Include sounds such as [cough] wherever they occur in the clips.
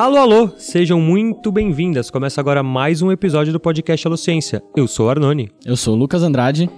Alô, alô, sejam muito bem-vindas. Começa agora mais um episódio do podcast Alociência. Eu sou o Arnone. Eu sou o Lucas Andrade.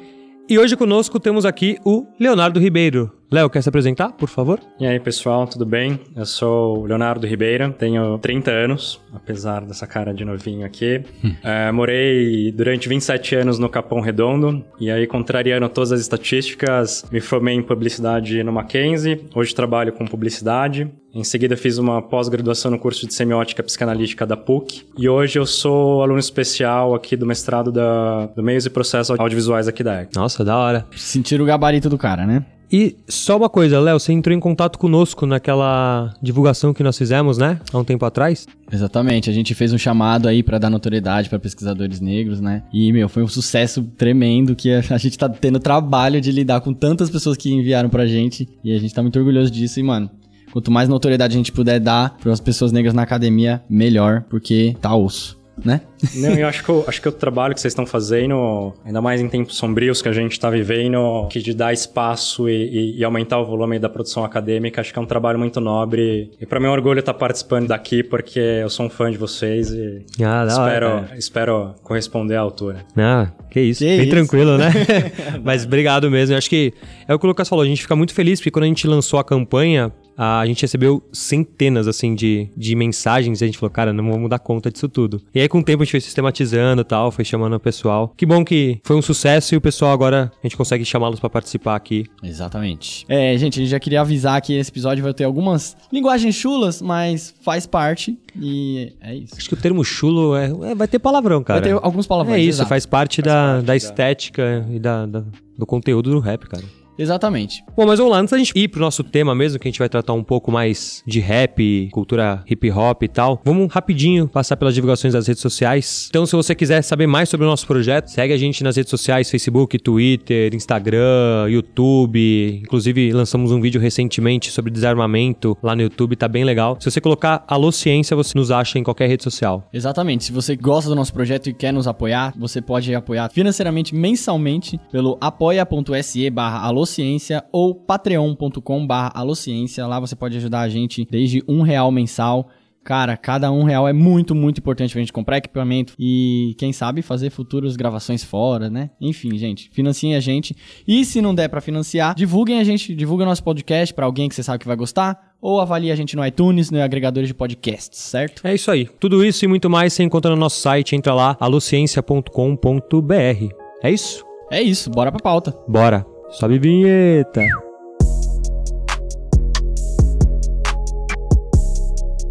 E hoje conosco temos aqui o Leonardo Ribeiro. Léo, quer se apresentar, por favor? E aí, pessoal, tudo bem? Eu sou o Leonardo Ribeiro, tenho 30 anos, apesar dessa cara de novinho aqui. é, morei durante 27 anos no Capão Redondo, e aí, contrariando todas as estatísticas, me formei em publicidade no Mackenzie, hoje trabalho com publicidade. Em seguida, fiz uma pós-graduação no curso de semiótica psicanalítica da PUC, e hoje eu sou aluno especial aqui do mestrado da, do Meios e Processos Audiovisuais aqui da EC. Nossa, da hora. Sentiram o gabarito do cara, né? E só uma coisa, Léo, você entrou em contato conosco naquela divulgação que nós fizemos, né? Há um tempo atrás. Exatamente, a gente fez um chamado aí para dar notoriedade para pesquisadores negros, né? E, meu, foi um sucesso tremendo que a gente tá tendo trabalho de lidar com tantas pessoas que enviaram pra gente e a gente tá muito orgulhoso disso e, mano, quanto mais notoriedade a gente puder dar para as pessoas negras na academia, melhor, porque tá osso né? Não, eu acho que, eu, acho que o trabalho que vocês estão fazendo, ainda mais em tempos sombrios que a gente está vivendo, que de dar espaço e, e, e, aumentar o volume da produção acadêmica, acho que é um trabalho muito nobre. E para mim é um orgulho estar participando daqui, porque eu sou um fã de vocês e ah, espero, hora, espero corresponder à altura. Ah, que isso. Que Bem isso. tranquilo, né? [laughs] Mas obrigado mesmo. Eu acho que é o que o Lucas falou, a gente fica muito feliz, porque quando a gente lançou a campanha, a gente recebeu centenas, assim, de, de mensagens e a gente falou, cara, não vamos dar conta disso tudo. E aí, com o tempo, a gente foi sistematizando e tal, foi chamando o pessoal. Que bom que foi um sucesso e o pessoal agora, a gente consegue chamá-los para participar aqui. Exatamente. É, gente, a gente já queria avisar que esse episódio vai ter algumas linguagens chulas, mas faz parte e é isso. Acho que o termo chulo é, é vai ter palavrão, cara. Vai ter alguns palavrões. É isso, exato. faz parte, faz da, parte da, da estética e da, da, do conteúdo do rap, cara. Exatamente. Bom, mas vamos lá, antes da gente ir pro nosso tema mesmo, que a gente vai tratar um pouco mais de rap, cultura hip hop e tal, vamos rapidinho passar pelas divulgações das redes sociais. Então, se você quiser saber mais sobre o nosso projeto, segue a gente nas redes sociais, Facebook, Twitter, Instagram, YouTube. Inclusive, lançamos um vídeo recentemente sobre desarmamento lá no YouTube, tá bem legal. Se você colocar Alô Ciência, você nos acha em qualquer rede social. Exatamente. Se você gosta do nosso projeto e quer nos apoiar, você pode apoiar financeiramente mensalmente pelo apoia.se barra Alociência ou patreon.com barra Alociência. Lá você pode ajudar a gente desde um real mensal. Cara, cada um real é muito, muito importante pra gente comprar equipamento e, quem sabe, fazer futuras gravações fora, né? Enfim, gente, financiem a gente. E se não der para financiar, divulguem a gente, divulguem nosso podcast para alguém que você sabe que vai gostar ou avalie a gente no iTunes, no agregadores de podcasts, certo? É isso aí. Tudo isso e muito mais você encontra no nosso site. Entra lá, alociência.com.br. É isso? É isso. Bora pra pauta. Bora. Sobe vinheta.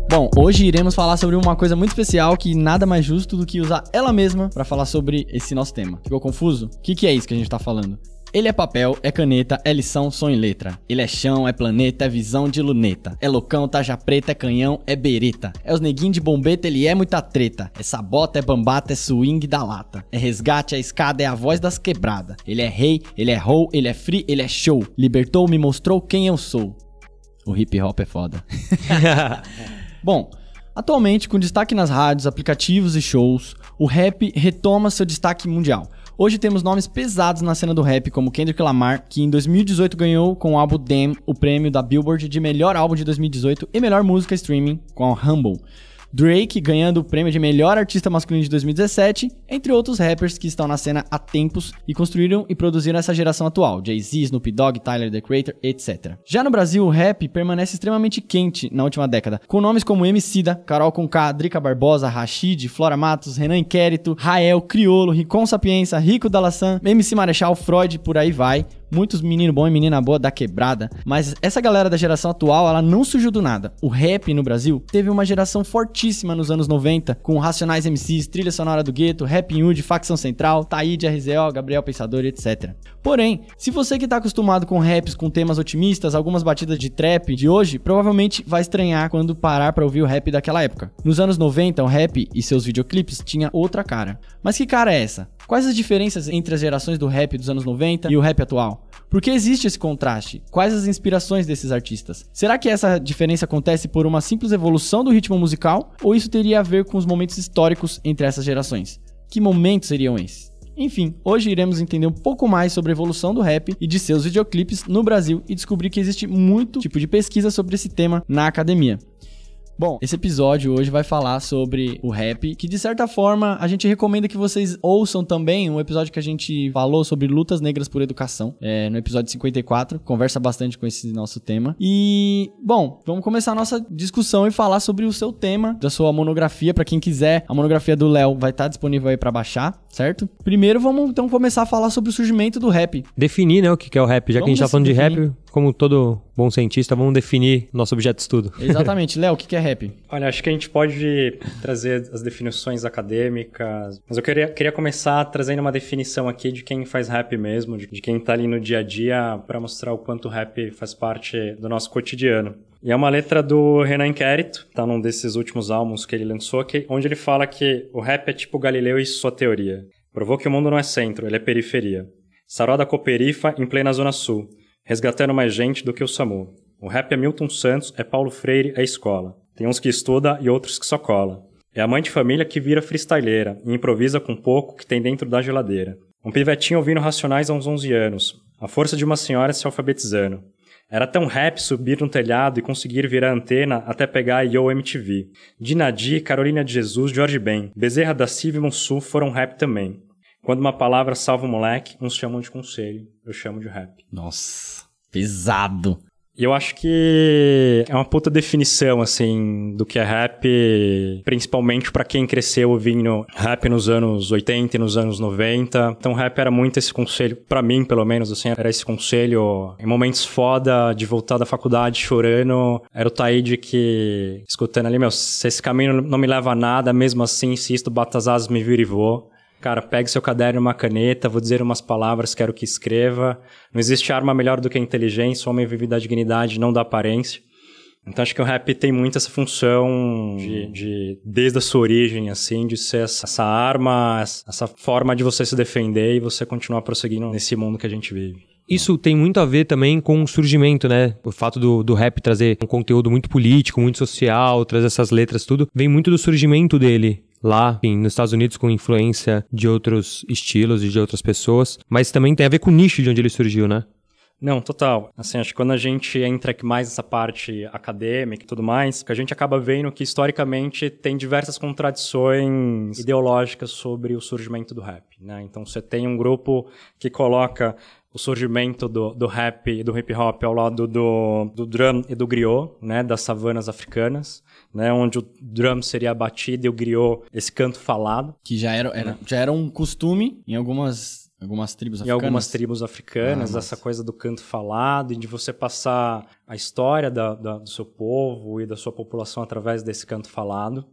Bom, hoje iremos falar sobre uma coisa muito especial que nada mais justo do que usar ela mesma para falar sobre esse nosso tema. Ficou confuso? O que, que é isso que a gente tá falando? Ele é papel, é caneta, é lição, som e letra. Ele é chão, é planeta, é visão de luneta. É loucão, taja preta, é canhão, é bereta. É os neguinhos de bombeta, ele é muita treta. É sabota, é bambata, é swing da lata. É resgate, é escada, é a voz das quebradas. Ele é rei, ele é roll, ele é free, ele é show. Libertou, me mostrou quem eu sou. O hip hop é foda. [laughs] Bom, atualmente, com destaque nas rádios, aplicativos e shows, o rap retoma seu destaque mundial. Hoje temos nomes pesados na cena do rap, como Kendrick Lamar, que em 2018 ganhou com o álbum Damn o prêmio da Billboard de melhor álbum de 2018 e melhor música streaming com a Humble. Drake ganhando o prêmio de melhor artista masculino de 2017, entre outros rappers que estão na cena há tempos e construíram e produziram essa geração atual, Jay-Z, Snoop Dogg, Tyler, The Creator, etc. Já no Brasil, o rap permanece extremamente quente na última década, com nomes como Emicida, Carol Conká, Drica Barbosa, Rashid, Flora Matos, Renan Inquérito, Rael, Criolo, Ricon Sapienza, Rico Dalassan, MC Marechal, Freud, por aí vai, muitos menino bom e menina boa da quebrada, mas essa galera da geração atual, ela não surgiu do nada. O rap no Brasil teve uma geração fortíssima nos anos 90, com Racionais MCs, Trilha Sonora do Gueto, Rap Hood, Facção Central, Taíde RZO, Gabriel Pensador, etc. Porém, se você que tá acostumado com raps com temas otimistas, algumas batidas de trap de hoje, provavelmente vai estranhar quando parar para ouvir o rap daquela época. Nos anos 90, o rap e seus videoclipes tinha outra cara. Mas que cara é essa? Quais as diferenças entre as gerações do rap dos anos 90 e o rap atual? Por que existe esse contraste? Quais as inspirações desses artistas? Será que essa diferença acontece por uma simples evolução do ritmo musical ou isso teria a ver com os momentos históricos entre essas gerações? Que momentos seriam esses? Enfim, hoje iremos entender um pouco mais sobre a evolução do rap e de seus videoclipes no Brasil e descobrir que existe muito tipo de pesquisa sobre esse tema na academia. Bom, esse episódio hoje vai falar sobre o rap, que de certa forma a gente recomenda que vocês ouçam também um episódio que a gente falou sobre lutas negras por educação, é, no episódio 54, conversa bastante com esse nosso tema. E, bom, vamos começar a nossa discussão e falar sobre o seu tema, da sua monografia, para quem quiser. A monografia do Léo vai estar disponível aí para baixar, certo? Primeiro vamos então começar a falar sobre o surgimento do rap. Definir, né, o que é o rap. Já Vamos que a gente tá falando de definir. rap, como todo bom cientista, vamos definir nosso objeto de estudo. [laughs] Exatamente. Léo, o que é rap? Olha, acho que a gente pode trazer as definições acadêmicas, mas eu queria, queria começar trazendo uma definição aqui de quem faz rap mesmo, de, de quem tá ali no dia a dia, para mostrar o quanto o rap faz parte do nosso cotidiano. E é uma letra do Renan Inquérito, tá num desses últimos álbuns que ele lançou, que, onde ele fala que o rap é tipo Galileu e sua teoria. Provou que o mundo não é centro, ele é periferia. Saró da Coperifa em plena Zona Sul, resgatando mais gente do que o SAMU. O rap é Milton Santos, é Paulo Freire, é escola. Tem uns que estuda e outros que só cola. É a mãe de família que vira freestyleira e improvisa com pouco que tem dentro da geladeira. Um pivetinho ouvindo Racionais há uns 11 anos. A força de uma senhora se alfabetizando. Era tão rap subir no telhado e conseguir virar antena até pegar a Yo MTV. Dinadi, Carolina de Jesus, Jorge Ben, Bezerra da Silva e Monsul foram rap também. Quando uma palavra salva o moleque, uns chamam de conselho, eu chamo de rap. Nossa, pesado. E eu acho que é uma puta definição, assim, do que é rap, principalmente pra quem cresceu ouvindo rap nos anos 80 e nos anos 90. Então, rap era muito esse conselho, pra mim, pelo menos, assim, era esse conselho em momentos foda de voltar da faculdade chorando. Era o Taíde que, escutando ali, meu, se esse caminho não me leva a nada, mesmo assim, se isto bata as asas, me vira e vou. Cara, pegue seu caderno e uma caneta, vou dizer umas palavras, quero que escreva. Não existe arma melhor do que a inteligência, o homem vive da dignidade, não da aparência. Então acho que o rap tem muito essa função de, de desde a sua origem, assim, de ser essa, essa arma, essa forma de você se defender e você continuar prosseguindo nesse mundo que a gente vive. Isso tem muito a ver também com o surgimento, né? O fato do, do rap trazer um conteúdo muito político, muito social, trazer essas letras, tudo, vem muito do surgimento dele lá, enfim, nos Estados Unidos com influência de outros estilos e de outras pessoas, mas também tem a ver com o nicho de onde ele surgiu, né? Não, total. Assim, acho que quando a gente entra mais nessa parte acadêmica e tudo mais, que a gente acaba vendo que historicamente tem diversas contradições ideológicas sobre o surgimento do rap, né? Então você tem um grupo que coloca o surgimento do, do rap e do hip hop ao lado do, do drum e do griot, né, das savanas africanas, né, onde o drum seria a batida e o griot esse canto falado. Que já era, era- já era um costume em algumas, algumas tribos Em africanas. algumas tribos africanas, Ah, essa coisa do canto falado e de você passar a história da- da- do seu povo e da sua população através desse canto falado.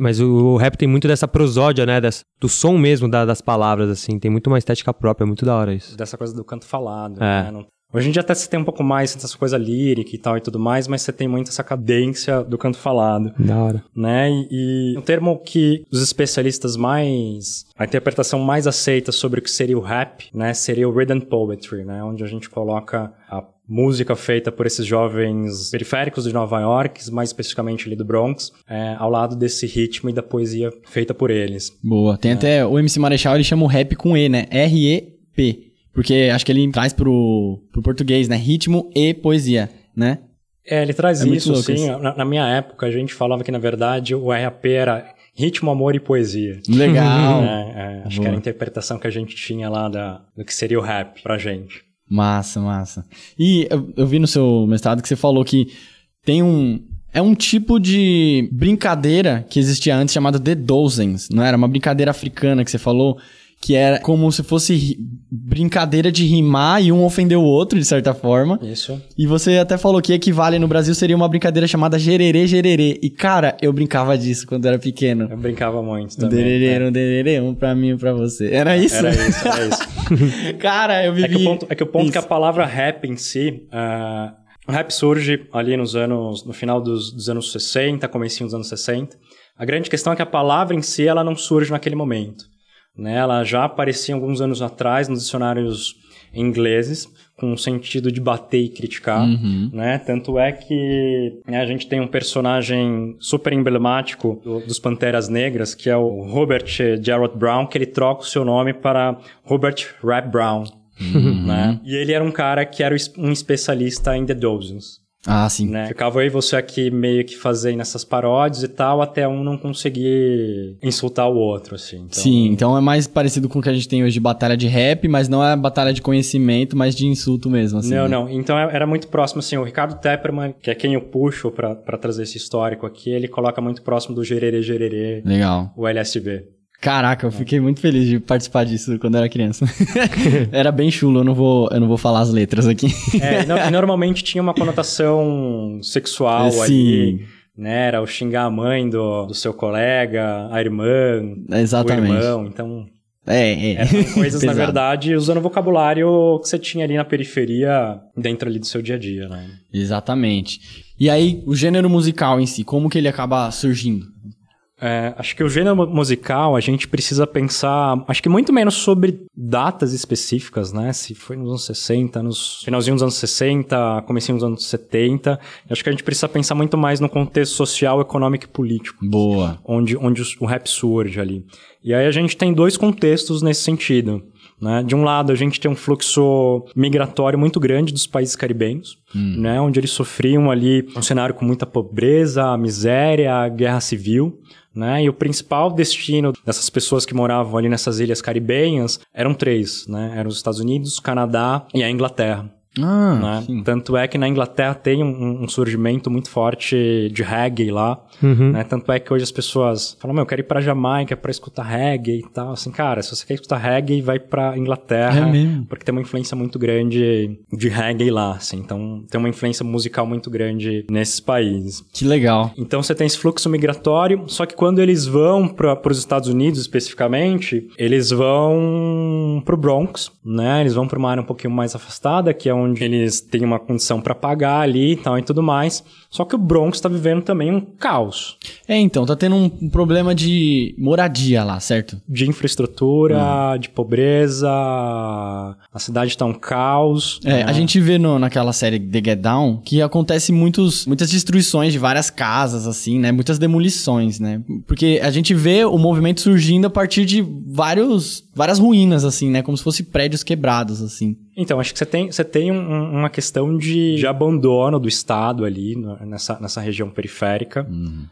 Mas o, o rap tem muito dessa prosódia, né? Dessa, do som mesmo da- das palavras, assim. Tem muito uma estética própria, é muito da hora isso. dessa coisa do canto falado. É. né? Não- Hoje em dia até você tem um pouco mais essa coisa lírica e tal e tudo mais, mas você tem muito essa cadência do canto falado. Da hora. né? E, e um termo que os especialistas mais a interpretação mais aceita sobre o que seria o rap, né, seria o rhythm poetry, né, onde a gente coloca a música feita por esses jovens periféricos de Nova York, mais especificamente ali do Bronx, é, ao lado desse ritmo e da poesia feita por eles. Boa. É. Tem até o MC Marechal, ele chama o rap com E, né? R-E-P. Porque acho que ele traz pro, pro português, né? Ritmo e poesia, né? É, ele traz É isso, sim. Na, na minha época, a gente falava que, na verdade, o RAP era ritmo, amor e poesia. Legal. [laughs] É, é, acho que era a interpretação que a gente tinha lá da, do que seria o rap pra gente. Massa, massa. E eu, eu vi no seu mestrado que você falou que tem um. É um tipo de brincadeira que existia antes chamado The Dozens, não era? Uma brincadeira africana que você falou, que era como se fosse ri- brincadeira de rimar e um ofender o outro, de certa forma. Isso. E você até falou que equivale no Brasil seria uma brincadeira chamada gererê gererê. E cara, eu brincava disso quando era pequeno. Eu brincava muito também. dererê, né? um dererê, um pra mim, um pra você. Era isso? Era isso, era isso. [laughs] cara, eu vivi... É que o ponto, é que, o ponto que a palavra rap em si, ah, o rap surge ali nos anos, no final dos, dos anos 60, comecinho dos anos 60. A grande questão é que a palavra em si, ela não surge naquele momento. Né? Ela já aparecia alguns anos atrás nos dicionários ingleses, com o sentido de bater e criticar, Uhum. né? Tanto é que né, a gente tem um personagem super emblemático do- dos Panteras Negras, que é o Robert Jarrett Brown, que ele troca o seu nome para Robert Rap Brown, né? E ele era um cara que era um especialista em The Dozens. Ah, sim. Né? Ficava eu e você aqui meio que fazendo essas paródias e tal, até um não conseguir insultar o outro, assim. Então... Sim, então é mais parecido com o que a gente tem hoje de batalha de rap, mas não é batalha de conhecimento, mas de insulto mesmo, assim. Não, né? não. Então é, era muito próximo, assim, o Ricardo Tepperman, que é quem eu puxo pra, pra trazer esse histórico aqui, ele coloca muito próximo do Gererê Gererê, Legal. o LSB. Caraca, eu fiquei muito feliz de participar disso quando eu era criança. [laughs] era bem chulo, eu não vou, eu não vou falar as letras aqui. É, no- e [laughs] normalmente tinha uma conotação sexual Sim. ali, né? Era o xingar a mãe do, do seu colega, a irmã, Exatamente. o irmão. Então, É, é. eram [laughs] coisas, na verdade, usando o vocabulário que você tinha ali na periferia, dentro ali do seu dia a dia, né? Exatamente. E aí, o gênero musical em si, como que ele acaba surgindo? É, acho que o gênero mu- musical a gente precisa pensar, acho que muito menos sobre datas específicas, né? Se foi nos anos 60, nos finalzinho dos anos 60, comecinho dos anos 70. Acho que a gente precisa pensar muito mais no contexto social, econômico e político, Boa. onde, onde o rap surge ali. E aí a gente tem dois contextos nesse sentido. Né? De um lado, a gente tem um fluxo migratório muito grande dos países caribenhos, né? onde eles sofriam ali um cenário com muita pobreza, miséria, guerra civil. Né? E o principal destino dessas pessoas que moravam ali nessas ilhas caribenhas eram três, né? Eram os Estados Unidos, Canadá e a Inglaterra. Ah, né? Tanto é que na Inglaterra tem um, um surgimento muito forte de reggae lá. Uhum. Né? Tanto é que hoje as pessoas falam, meu, eu quero ir pra Jamaica pra escutar reggae e tal. Assim, cara, se você quer escutar reggae, vai pra Inglaterra. É mesmo? Porque tem uma influência muito grande de reggae lá, assim. Então, tem uma influência musical muito grande nesses países. Que legal. Então você tem esse fluxo migratório, só que quando eles vão para os Estados Unidos especificamente, eles vão pro Bronx, né? Eles vão para uma área um pouquinho mais afastada, que é onde eles têm uma condição para pagar ali e tal e tudo mais. Só que o Bronx está vivendo também um caos É, então, tá tendo um problema de moradia lá, certo? de infraestrutura, de pobreza, a cidade está um caos. É, né? a gente vê no- naquela série The Get Down que acontece muitos, muitas destruições de várias casas, assim, né? Muitas demolições, né? Porque a gente vê o movimento surgindo a partir de vários, várias ruínas, assim, né? Como se fossem prédios quebrados, assim. Então, acho que você tem, você tem um- um- uma questão de, de abandono do Estado ali, nessa, nessa região periférica.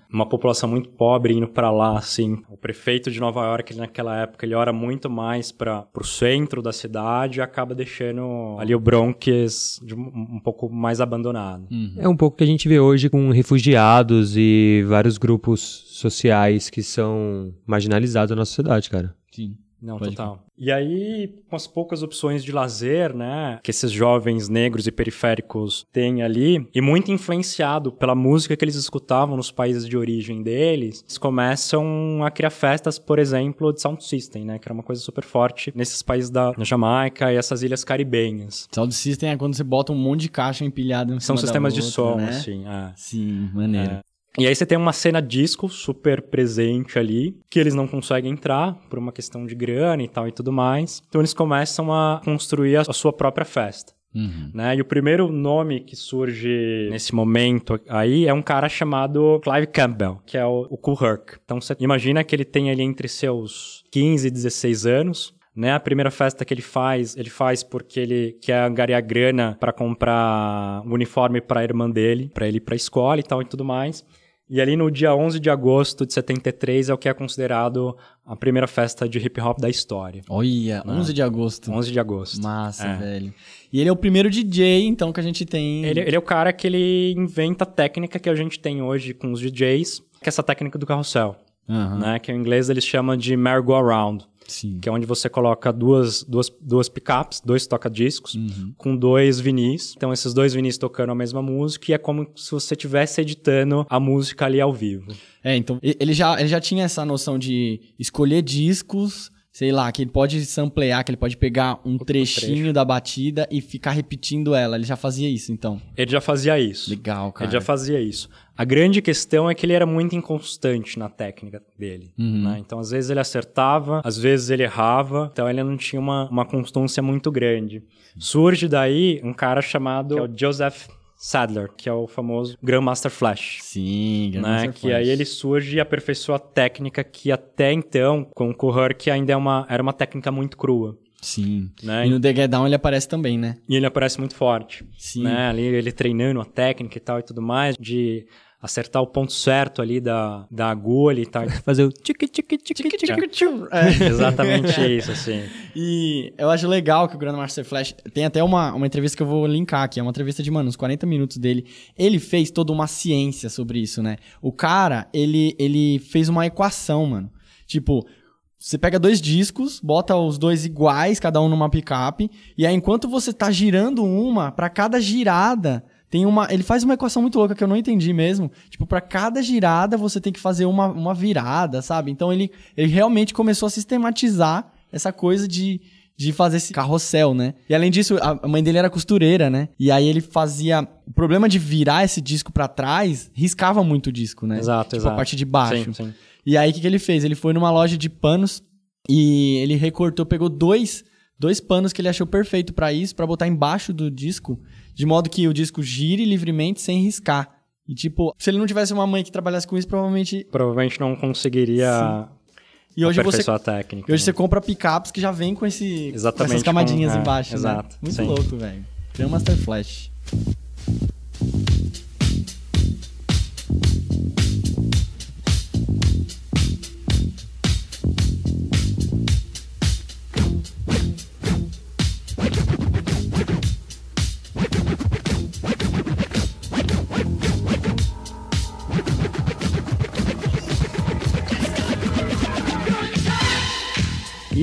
Uma população muito pobre indo pra lá, assim. O prefeito de Nova York, ele, naquela época, ele ora muito mais para pro centro da cidade e acaba deixando ali o Bronx de um, um pouco mais abandonado. É um pouco o que a gente vê hoje com refugiados e vários grupos sociais que são marginalizados na nossa sociedade, cara. Sim. Não, Pode total. E aí, com as poucas opções de lazer, né, que esses jovens negros e periféricos têm ali, e muito influenciado pela música que eles escutavam nos países de origem deles, eles começam a criar festas, por exemplo, de sound system, né, que era uma coisa super forte nesses países da Jamaica e essas ilhas caribenhas. Sound System é quando você bota um monte de caixa empilhada em São sistemas de outra, som, né? assim, é. Sim, maneiro. E aí você tem uma cena disco super presente ali, que eles não conseguem entrar por uma questão de grana e tal e tudo mais. Então eles começam a construir a sua própria festa. Uhum. Né? E o primeiro nome que surge nesse momento aí é um cara chamado Clive Campbell, que é o, o Kool Herc. Então você imagina que ele tem ali entre seus 15 e 16 anos. Né? A primeira festa que ele faz, ele faz porque ele quer angariar grana para comprar um uniforme para a irmã dele, para ele ir para a escola e tal e tudo mais. E ali no dia 11 de agosto de 73 é o que é considerado a primeira festa de hip hop da história. Olha, 11 de agosto. 11 de agosto. Massa, É. velho. E ele é o primeiro DJ, então, que a gente tem. Ele, ele é o cara que ele inventa a técnica que a gente tem hoje com os DJs, que é essa técnica do carrossel, Aham, né? Que em inglês eles chamam de merry-go-round, Sim. que é onde você coloca duas, duas, duas pickups, dois toca-discos, Uhum. com dois vinis. Então esses dois vinis tocando a mesma música e é como se você estivesse editando a música ali ao vivo. É, então, ele já, ele já tinha essa noção de escolher discos, sei lá, que ele pode samplear, que ele pode pegar um trechinho trecho. da batida e ficar repetindo ela. Ele já fazia isso, então. Ele já fazia isso. Legal, cara. Ele já fazia isso. A grande questão é que ele era muito inconstante na técnica dele. Uhum. né? Então, às vezes ele acertava, às vezes ele errava, então ele não tinha uma, uma constância muito grande. Surge daí um cara chamado que é Joseph Sadler, que é o famoso Grandmaster Flash. Sim, Né? Grandmaster Que Flash. aí ele surge e aperfeiçoa a técnica que até então, com o Herc, ainda é uma, era uma técnica muito crua. Sim. Né? E no The Get Down ele aparece também, né? E ele aparece muito forte. Sim. Né? Ali ele treinando a técnica e tal e tudo mais, de acertar o ponto certo ali da, da agulha e tal. [laughs] Fazer o tique tique tique tique. É. Exatamente isso, assim. [laughs] E eu acho legal que o Grandmaster Flash tem até uma, uma entrevista que eu vou linkar aqui, é uma entrevista de, mano, uns 40 minutos dele. Ele fez toda uma ciência sobre isso, né? O cara, ele, ele fez uma equação, mano. Tipo, você pega dois discos, bota os dois iguais, cada um numa picape, e aí enquanto você tá girando uma, pra cada girada tem uma, ele faz uma equação muito louca que eu não entendi mesmo. Tipo, pra cada girada você tem que fazer uma, uma virada, sabe? Então ele, ele realmente começou a sistematizar essa coisa de, de fazer esse carrossel, né? E além disso, a mãe dele era costureira, né? E aí ele fazia. O problema de virar esse disco pra trás riscava muito o disco, né? Exato, tipo, exato. a parte de baixo. Sim, sim. E aí o que, que ele fez? Ele foi numa loja de panos e ele recortou, pegou dois, dois panos que ele achou perfeito pra isso, pra botar embaixo do disco, de modo que o disco gire livremente sem riscar. E tipo, se ele não tivesse uma mãe que trabalhasse com isso, provavelmente. Provavelmente não conseguiria E hoje você a técnica. E hoje né? você compra picapes que já vem com, esse, com Exatamente, essas camadinhas com- é, embaixo, né? exato, Muito sim. louco, velho. Grandmaster Flash.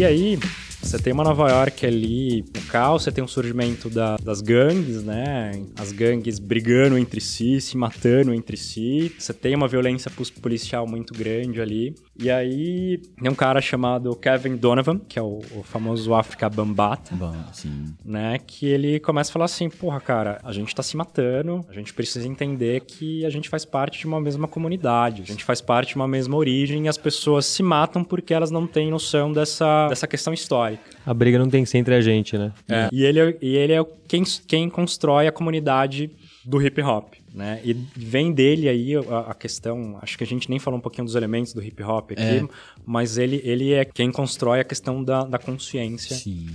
E aí, você tem uma Nova York ali, o caos, você tem um surgimento da- das gangues, né? As gangues brigando entre si, se matando entre si. Você tem uma violência policial muito grande ali. E aí, tem um cara chamado Kevin Donovan, que é o, o famoso África Bambata. Bom, sim. né? Que ele começa a falar assim, porra, cara, a gente tá se matando, a gente precisa entender que a gente faz parte de uma mesma comunidade, a gente faz parte de uma mesma origem e as pessoas se matam porque elas não têm noção dessa, dessa questão histórica. A briga não tem que ser entre a gente, né? É. E ele, é- e ele é quem, quem constrói a comunidade do hip hop. Né? E vem dele aí a, a questão, acho que a gente nem falou um pouquinho dos elementos do hip hop aqui, É. mas ele, ele é quem constrói a questão da, da consciência Sim.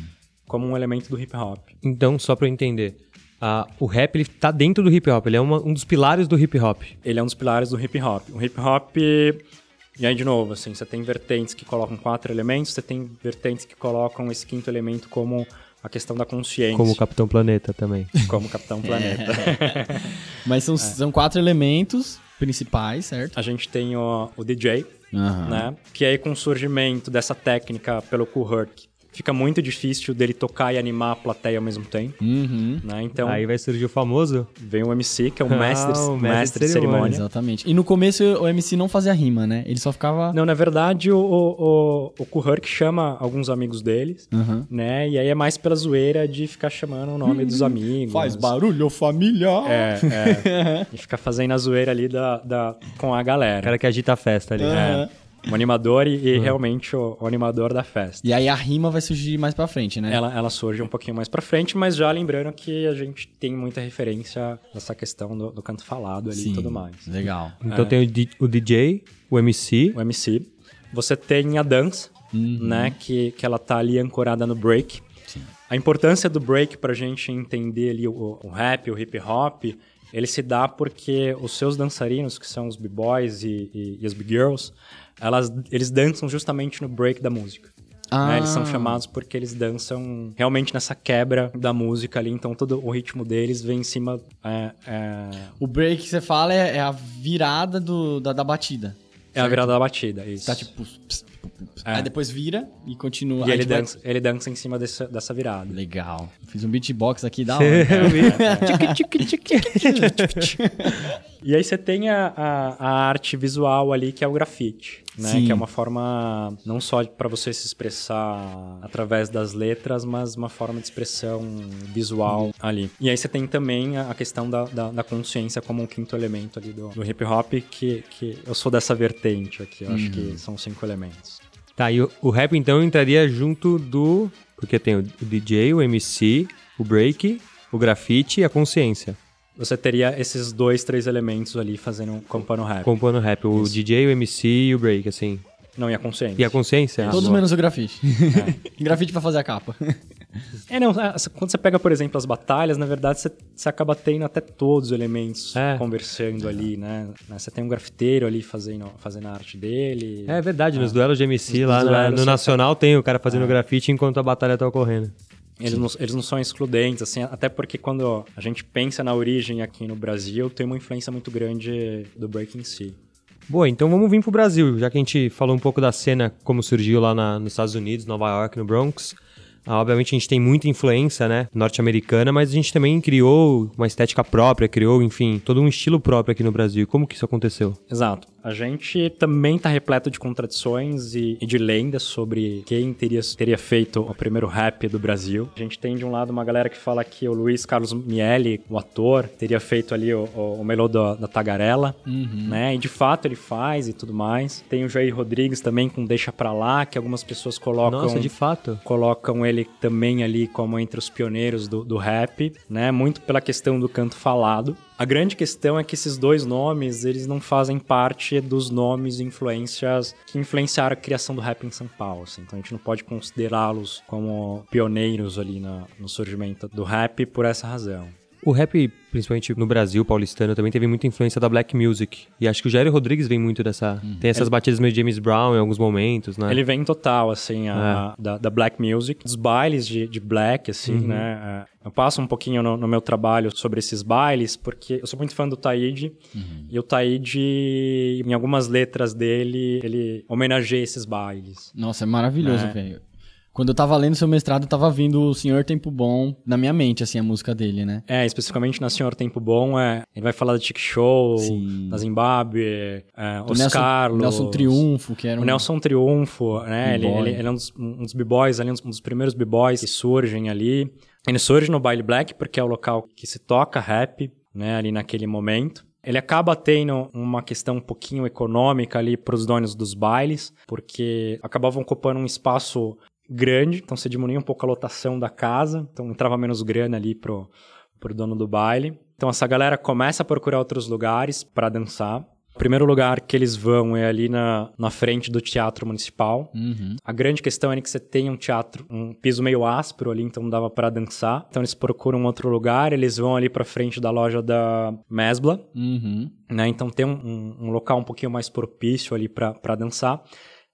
como um elemento do hip hop. Então, só pra eu entender, ah, o rap ele tá dentro do hip hop, ele é uma- um dos pilares do hip hop. ele é um dos pilares do hip hop. O hip hop, e aí de novo, assim, você tem vertentes que colocam quatro elementos, você tem vertentes que colocam esse quinto elemento como a questão da consciência, Como o Capitão Planeta também. [laughs] como Capitão Planeta. [laughs] Mas são, são quatro elementos principais, certo? a gente tem o, o DJ, Aham. né? Que aí com o surgimento dessa técnica pelo Herc, fica muito difícil dele tocar e animar a plateia ao mesmo tempo, Uhum. né? Então Aí vai surgir o famoso. vem o MC, que é o Ah, mestre, o mestre, mestre de de cerimônia. Exatamente. E no começo o MC não fazia rima, né? Ele só ficava. Não, na verdade, o, o, o, o Herc chama alguns amigos deles, Aham. né? E aí é mais pela zoeira de ficar chamando o nome dos amigos. Faz barulho, família! É, é. [laughs] e ficar fazendo a zoeira ali da, da, com a O galera. cara que agita a festa ali. Aham. O animador e, e realmente o, o animador da festa. E aí a rima vai surgir mais pra frente, né? Ela, ela surge um pouquinho mais pra frente, mas já lembrando que a gente tem muita referência nessa questão do, do canto falado ali Sim. e tudo mais. Legal. Então tem o, D- o DJ, o MC, O MC. Você tem a dança, né? Que, que ela tá ali ancorada no break. Sim. A importância do break pra gente entender ali o, o rap, o hip hop, ele se dá porque os seus dançarinos, que são os b-boys e, e, e as b-girls, eles dançam justamente no break da música. Ah. né? Eles são chamados porque eles dançam realmente nessa quebra da música ali, então todo o ritmo deles vem em cima. é, é, O break que você fala é, é a virada do, da, da batida. é a virada da batida, isso. Tá tipo. ps, ps, ps, ps. É. Aí depois vira e continua. E Aí ele dança, ele dança em cima dessa, dessa virada. Legal. Fiz um beatbox aqui da [laughs] hora. E aí você tem a, a, a arte visual ali, que é o grafite, né? Sim. Que é uma forma não só para você se expressar através das letras, mas uma forma de expressão visual ali. E aí você tem também a questão da, da, da consciência como um quinto elemento ali do, do hip hop, que, que eu sou dessa vertente aqui, eu acho que são cinco elementos. Tá, e o, o rap então entraria junto do. Porque tem o DJ, o MC, o break, o grafite e a consciência. Você teria esses dois, três elementos ali fazendo compondo rap. Compondo rap. O Isso. DJ, o MC e o break, assim. Não, e a consciência. E a consciência? Ah, Todos boa. menos o grafite. [laughs] grafite pra fazer a capa. É, não, é, quando você pega, por exemplo, as batalhas, na verdade, você, você acaba tendo até todos os elementos É. conversando ali, né? Você tem um grafiteiro ali fazendo, fazendo a arte dele. É verdade, nos duelos de MC Nos lá na- no Nacional tem o cara fazendo grafite enquanto a batalha tá ocorrendo. Eles não, eles não são excludentes, assim, até porque quando a gente pensa na origem aqui no Brasil, tem uma influência muito grande do break em si. Boa, então vamos vir pro Brasil, já que a gente falou um pouco da cena como surgiu lá na- nos Estados Unidos, Nova York, no Bronx. Ah, obviamente a gente tem muita influência, né, norte-americana, mas a gente também criou uma estética própria, criou, enfim, todo um estilo próprio aqui no Brasil. Como que isso aconteceu? Exato. A gente também está repleto de contradições e, e de lendas sobre quem teria, teria feito o primeiro rap do Brasil. A gente tem de um lado uma galera que fala que o Luiz Carlos Miele, o ator, teria feito ali o, o, o melô da, da Tagarela, né? E de fato ele faz e tudo mais. Tem o Jair Rodrigues também com Deixa Pra Lá, que algumas pessoas colocam Nossa, de fato. colocam ele também ali como entre os pioneiros do, do rap, né? Muito pela questão do canto falado. A grande questão é que esses dois nomes, eles não fazem parte dos nomes e influências que influenciaram a criação do rap em São Paulo, assim. Então a gente não pode considerá-los como pioneiros ali na- no surgimento do rap por essa razão. O rap, principalmente no Brasil, paulistano, também teve muita influência da black music. E acho que o Jair Rodrigues vem muito dessa... Tem essas batidas meio James Brown em alguns momentos, né? Ele vem total, assim, a- da, da black music, dos bailes de, de black, assim, né? É, Eu passo um pouquinho no, no meu trabalho sobre esses bailes, porque eu sou muito fã do Taíde, e o Taíde, em algumas letras dele, ele homenageia esses bailes. Nossa, é maravilhoso, É. velho. Quando eu tava lendo seu mestrado, eu tava vindo o Senhor Tempo Bom na minha mente, assim, a música dele, né? É, especificamente na Senhor Tempo Bom, é, ele vai falar do Chic Show, Sim. da Zimbábue, é, Do os Nelson, Carlos... Nelson Triunfo, que era um... O Nelson Triunfo, né? Ele, ele, ele é um dos, um dos b-boys ali, um dos, um dos primeiros b-boys que surgem ali. Ele surge no Baile Black porque é o local que se toca rap, né? Ali naquele momento. Ele acaba tendo uma questão um pouquinho econômica ali para os donos dos bailes, porque acabavam ocupando um espaço grande, então se diminuía um pouco a lotação da casa, então entrava menos grana ali pro, pro dono do baile. Então essa galera começa a procurar outros lugares para dançar. O primeiro lugar que eles vão é ali na, na frente do Teatro Municipal. Uhum. A grande questão é que você tem um teatro, um piso meio áspero ali, então não dava para dançar. Então eles procuram outro lugar, eles vão ali para frente da loja da Mesbla, Uhum. né? Então tem um, um- um local um pouquinho mais propício ali para dançar.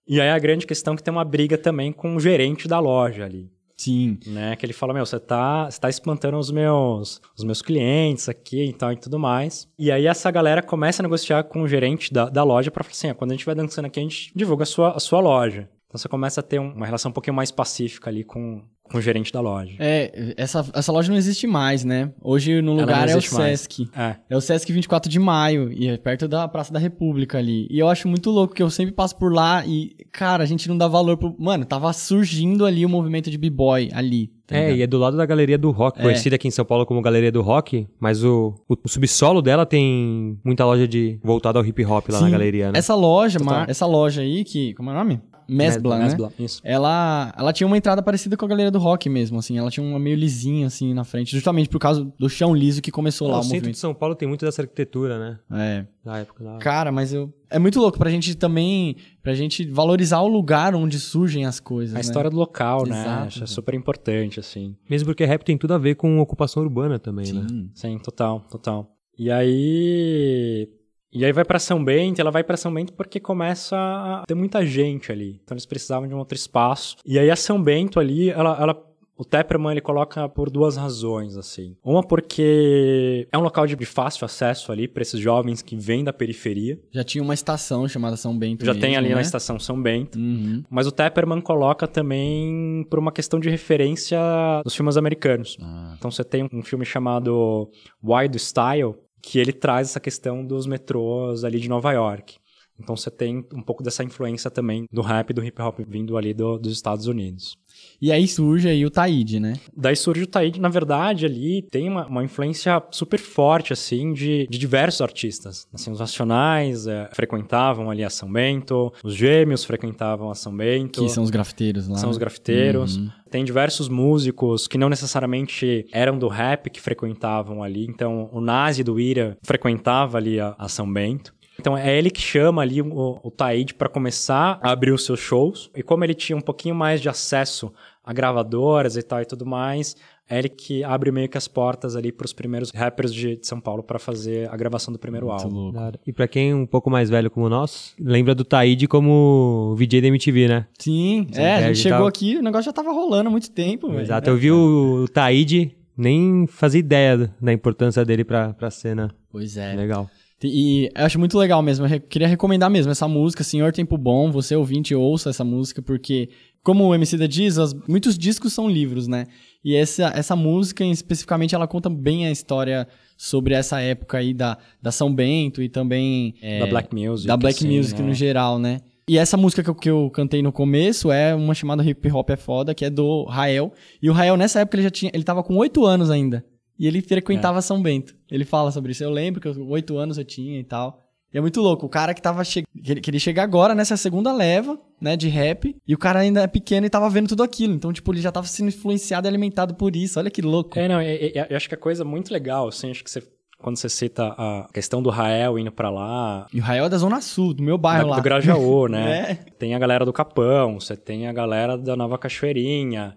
E aí a grande questão é que tem uma briga também com o gerente da loja ali. Sim. Né, que ele fala, meu, você tá, você tá espantando os meus, os meus clientes aqui e tal e tudo mais. E aí essa galera começa a negociar com o gerente da, da loja pra falar assim, ah, quando a gente vai dançando aqui, a gente divulga a sua, a sua loja. Então você começa a ter um- uma relação um pouquinho mais pacífica ali com, com o gerente da loja. É, essa, essa loja não existe mais, né? Hoje no lugar é o. Sesc. É. É o Sesc 24 de maio, e é perto da Praça da República ali. E eu acho muito louco que eu sempre passo por lá e, cara, a gente não dá valor pro. Mano, tava surgindo ali o movimento de b-boy ali. tá É, e é do lado da Galeria do Rock, É. conhecida aqui em São Paulo como Galeria do Rock, mas o, o, o subsolo dela tem muita loja de voltada ao hip hop lá na Sim. galeria, né? Essa loja, Total. Mar- essa loja aí, que. Como é o nome? Mesbla, né? Mesbla, isso. Ela, ela tinha uma entrada parecida com a Galeria do Rock mesmo, assim. Ela tinha uma meio lisinha, assim, na frente. Justamente por causa do chão liso que começou lá o o centro de movimento. São Paulo tem muito dessa arquitetura, né? É. Da época da... Cara, mas eu. É muito louco pra gente também. Pra gente valorizar o lugar onde surgem as coisas. A né? história do local, né? Exato, Acho velho. super importante, assim. Mesmo porque rap tem tudo a ver com ocupação urbana também, né? Sim. Sim, total, total. E aí. E aí vai pra São Bento, ela vai pra São Bento porque começa a ter muita gente ali. Então eles precisavam de um outro espaço. E aí a São Bento ali, ela. ela o Tepperman ele coloca por duas razões, assim. Uma porque é um local de fácil acesso ali pra esses jovens que vêm da periferia. Já tinha uma estação chamada São Bento. Já mesmo, tem ali né? na estação São Bento. Uhum. Mas o Tepperman coloca também por uma questão de referência dos filmes americanos. Ah. Então você tem um filme chamado Wild Style, que ele traz essa questão dos metrôs ali de Nova York. Então você tem um pouco dessa influência também do rap do hip hop vindo ali do- dos Estados Unidos. E aí surge aí o Taíde, né? Daí surge o Taíde, na verdade, ali tem uma, uma influência super forte, assim, de, de diversos artistas. Assim, os Racionais eh, frequentavam ali a São Bento, os Gêmeos frequentavam a São Bento. Que são os grafiteiros lá. São os né? grafiteiros. Uhum. Tem diversos músicos que não necessariamente eram do rap que frequentavam ali. Então, o Nazi do Ira frequentava ali a, a São Bento. Então é ele que chama ali o, o Taíde para começar a abrir os seus shows. E como ele tinha um pouquinho mais de acesso a gravadoras e tal e tudo mais, é ele que abre meio que as portas ali para os primeiros rappers de, São Paulo para fazer a gravação do primeiro Muito álbum. louco. E pra quem é um pouco mais velho como nós, lembra do Taíde como VJ da MTV, né? Sim, Sim, é, a é, gente a gente chegou tava- aqui, o negócio já tava rolando há muito tempo, velho. Exato. Eu vi o, o Taíde, nem fazia ideia da importância dele pra, pra cena. Pois é. Legal. E eu acho muito legal mesmo. Eu queria recomendar mesmo essa música, Senhor Tempo Bom. Você ouvinte, ouça essa música, porque, como o MC da diz, muitos discos são livros, né? E essa, essa música, especificamente, ela conta bem a história sobre essa época aí da, da São Bento e também. é, Da Black Music. da Black assim, Music né? no geral, né? E essa música que eu, que eu cantei no começo é uma chamada Hip Hop é Foda, que é do Rael. E o Rael, nessa época, ele já tinha. Ele tava com 8 anos ainda. E ele frequentava São Bento. Ele fala sobre isso. Eu lembro que 8 anos eu tinha e tal. E é muito louco. O cara que tava che... que ele- chega agora nessa segunda leva, né, de rap, e o cara ainda é pequeno e tava vendo tudo aquilo. Então, tipo, ele já tava sendo influenciado e alimentado por isso. Olha que louco. É, não, é- é- eu acho que a coisa muito legal, assim, acho que você, quando você cita a questão do Rael indo pra lá, E o Rael é da Zona Sul, do meu bairro da- lá. do Grajaú, né? [laughs] É. Tem a galera do Capão, você tem a galera da Nova Cachoeirinha,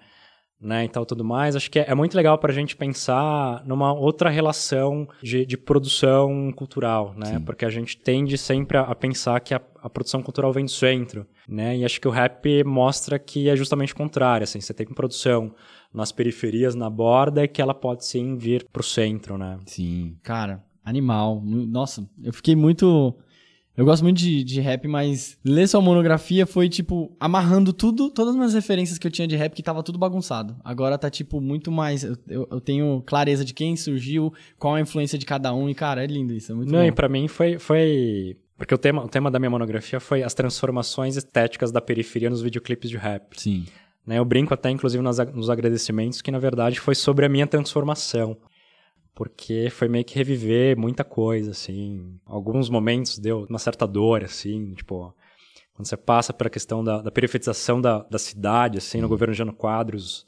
né, e tal, tudo mais. Acho que é, é muito legal pra gente pensar numa outra relação de, de produção cultural, né? Porque a gente tende sempre a, a pensar que a, a produção cultural vem do centro, né? E acho que o rap mostra que é justamente o contrário, assim, você tem produção nas periferias, na borda, e que ela pode sim vir pro centro, né? Sim. Cara, animal. Nossa, eu fiquei muito. Eu gosto muito de, de rap, mas ler sua monografia foi, tipo, amarrando tudo, todas as minhas referências que eu tinha de rap, que tava tudo bagunçado. Agora tá, tipo, muito mais. Eu, eu- eu tenho clareza de quem surgiu, qual a influência de cada um, e, cara, é lindo isso. É muito Não, bom. e pra mim foi, foi... Porque o tema, o tema da minha monografia foi as transformações estéticas da periferia nos videoclipes de rap. Sim. né? Eu brinco até, inclusive, nos agradecimentos, que na verdade foi sobre a minha transformação. Porque foi meio que reviver muita coisa, assim. Alguns momentos deu uma certa dor, assim, tipo... Quando você passa pela questão da, da periferização da, da cidade, assim, no governo Jano Quadros...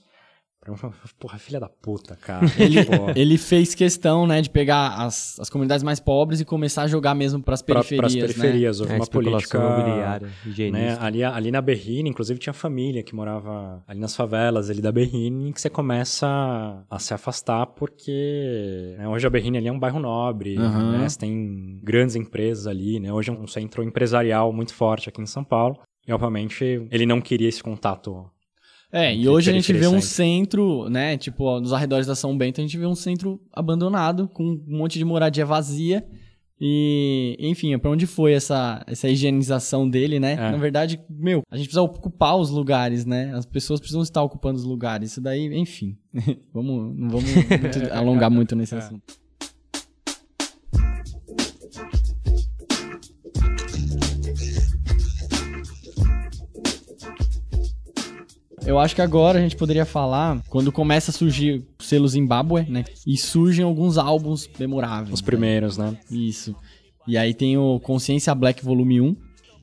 [laughs] Porra, filha da puta, cara. [laughs] Ele, Tipo, ele fez questão, né, de pegar as, as comunidades mais pobres e começar a jogar mesmo pras pra- periferias, pras né? periferias. Houve É, uma política... imobiliária, né? Ali, ali na Berrine, inclusive, tinha família que morava ali nas favelas ali da Berrine, que você começa a se afastar porque né, hoje a Berrine ali é um bairro nobre, Aham. né? Você tem grandes empresas ali, né? Hoje é um centro empresarial muito forte aqui em São Paulo. E, obviamente, ele não queria esse contato. É, e hoje a gente vê um centro, né? Tipo, ó, nos arredores da São Bento, a gente vê um centro abandonado, com um monte de moradia vazia. E, enfim, pra onde foi essa, essa higienização dele, né? É. Na verdade, meu, a gente precisa ocupar os lugares, né? As pessoas precisam estar ocupando os lugares. Isso daí, enfim. [laughs] vamos, não vamos muito [laughs] alongar muito nesse assunto. Eu acho que agora a gente poderia falar quando começa a surgir o selo Zimbábue, né? E surgem alguns álbuns memoráveis. Os né? primeiros, né? Isso. E aí tem o Consciência Black Volume 1.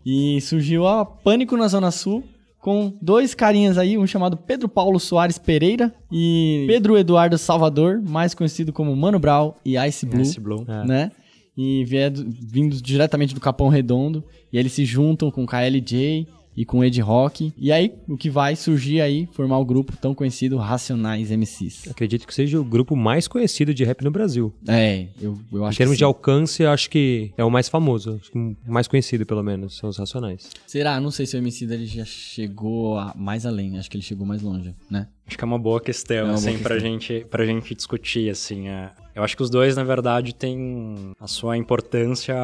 E surgiu a Pânico na Zona Sul com dois carinhas aí, um chamado Pedro Paulo Soares Pereira e Pedro Eduardo Salvador, mais conhecido como Mano Brown e Ice Blue, Ice Blue. É. né? E viedo, vindo diretamente do Capão Redondo. E eles se juntam com KLJ e com Ed Rock. E aí, o que vai surgir aí, formar o grupo tão conhecido Racionais MCs. Acredito que seja o grupo mais conhecido de rap no Brasil. É, eu, eu Em acho termos que de alcance, eu acho que é o mais famoso. acho que o mais conhecido, pelo menos, são os Racionais. Será? Não sei se o MC dele já chegou a- mais além. Acho que ele chegou mais longe, né? Acho que é uma boa questão, É uma assim, boa pra, questão. gente, pra gente discutir, assim. é. Eu acho que os dois, na verdade, têm a sua importância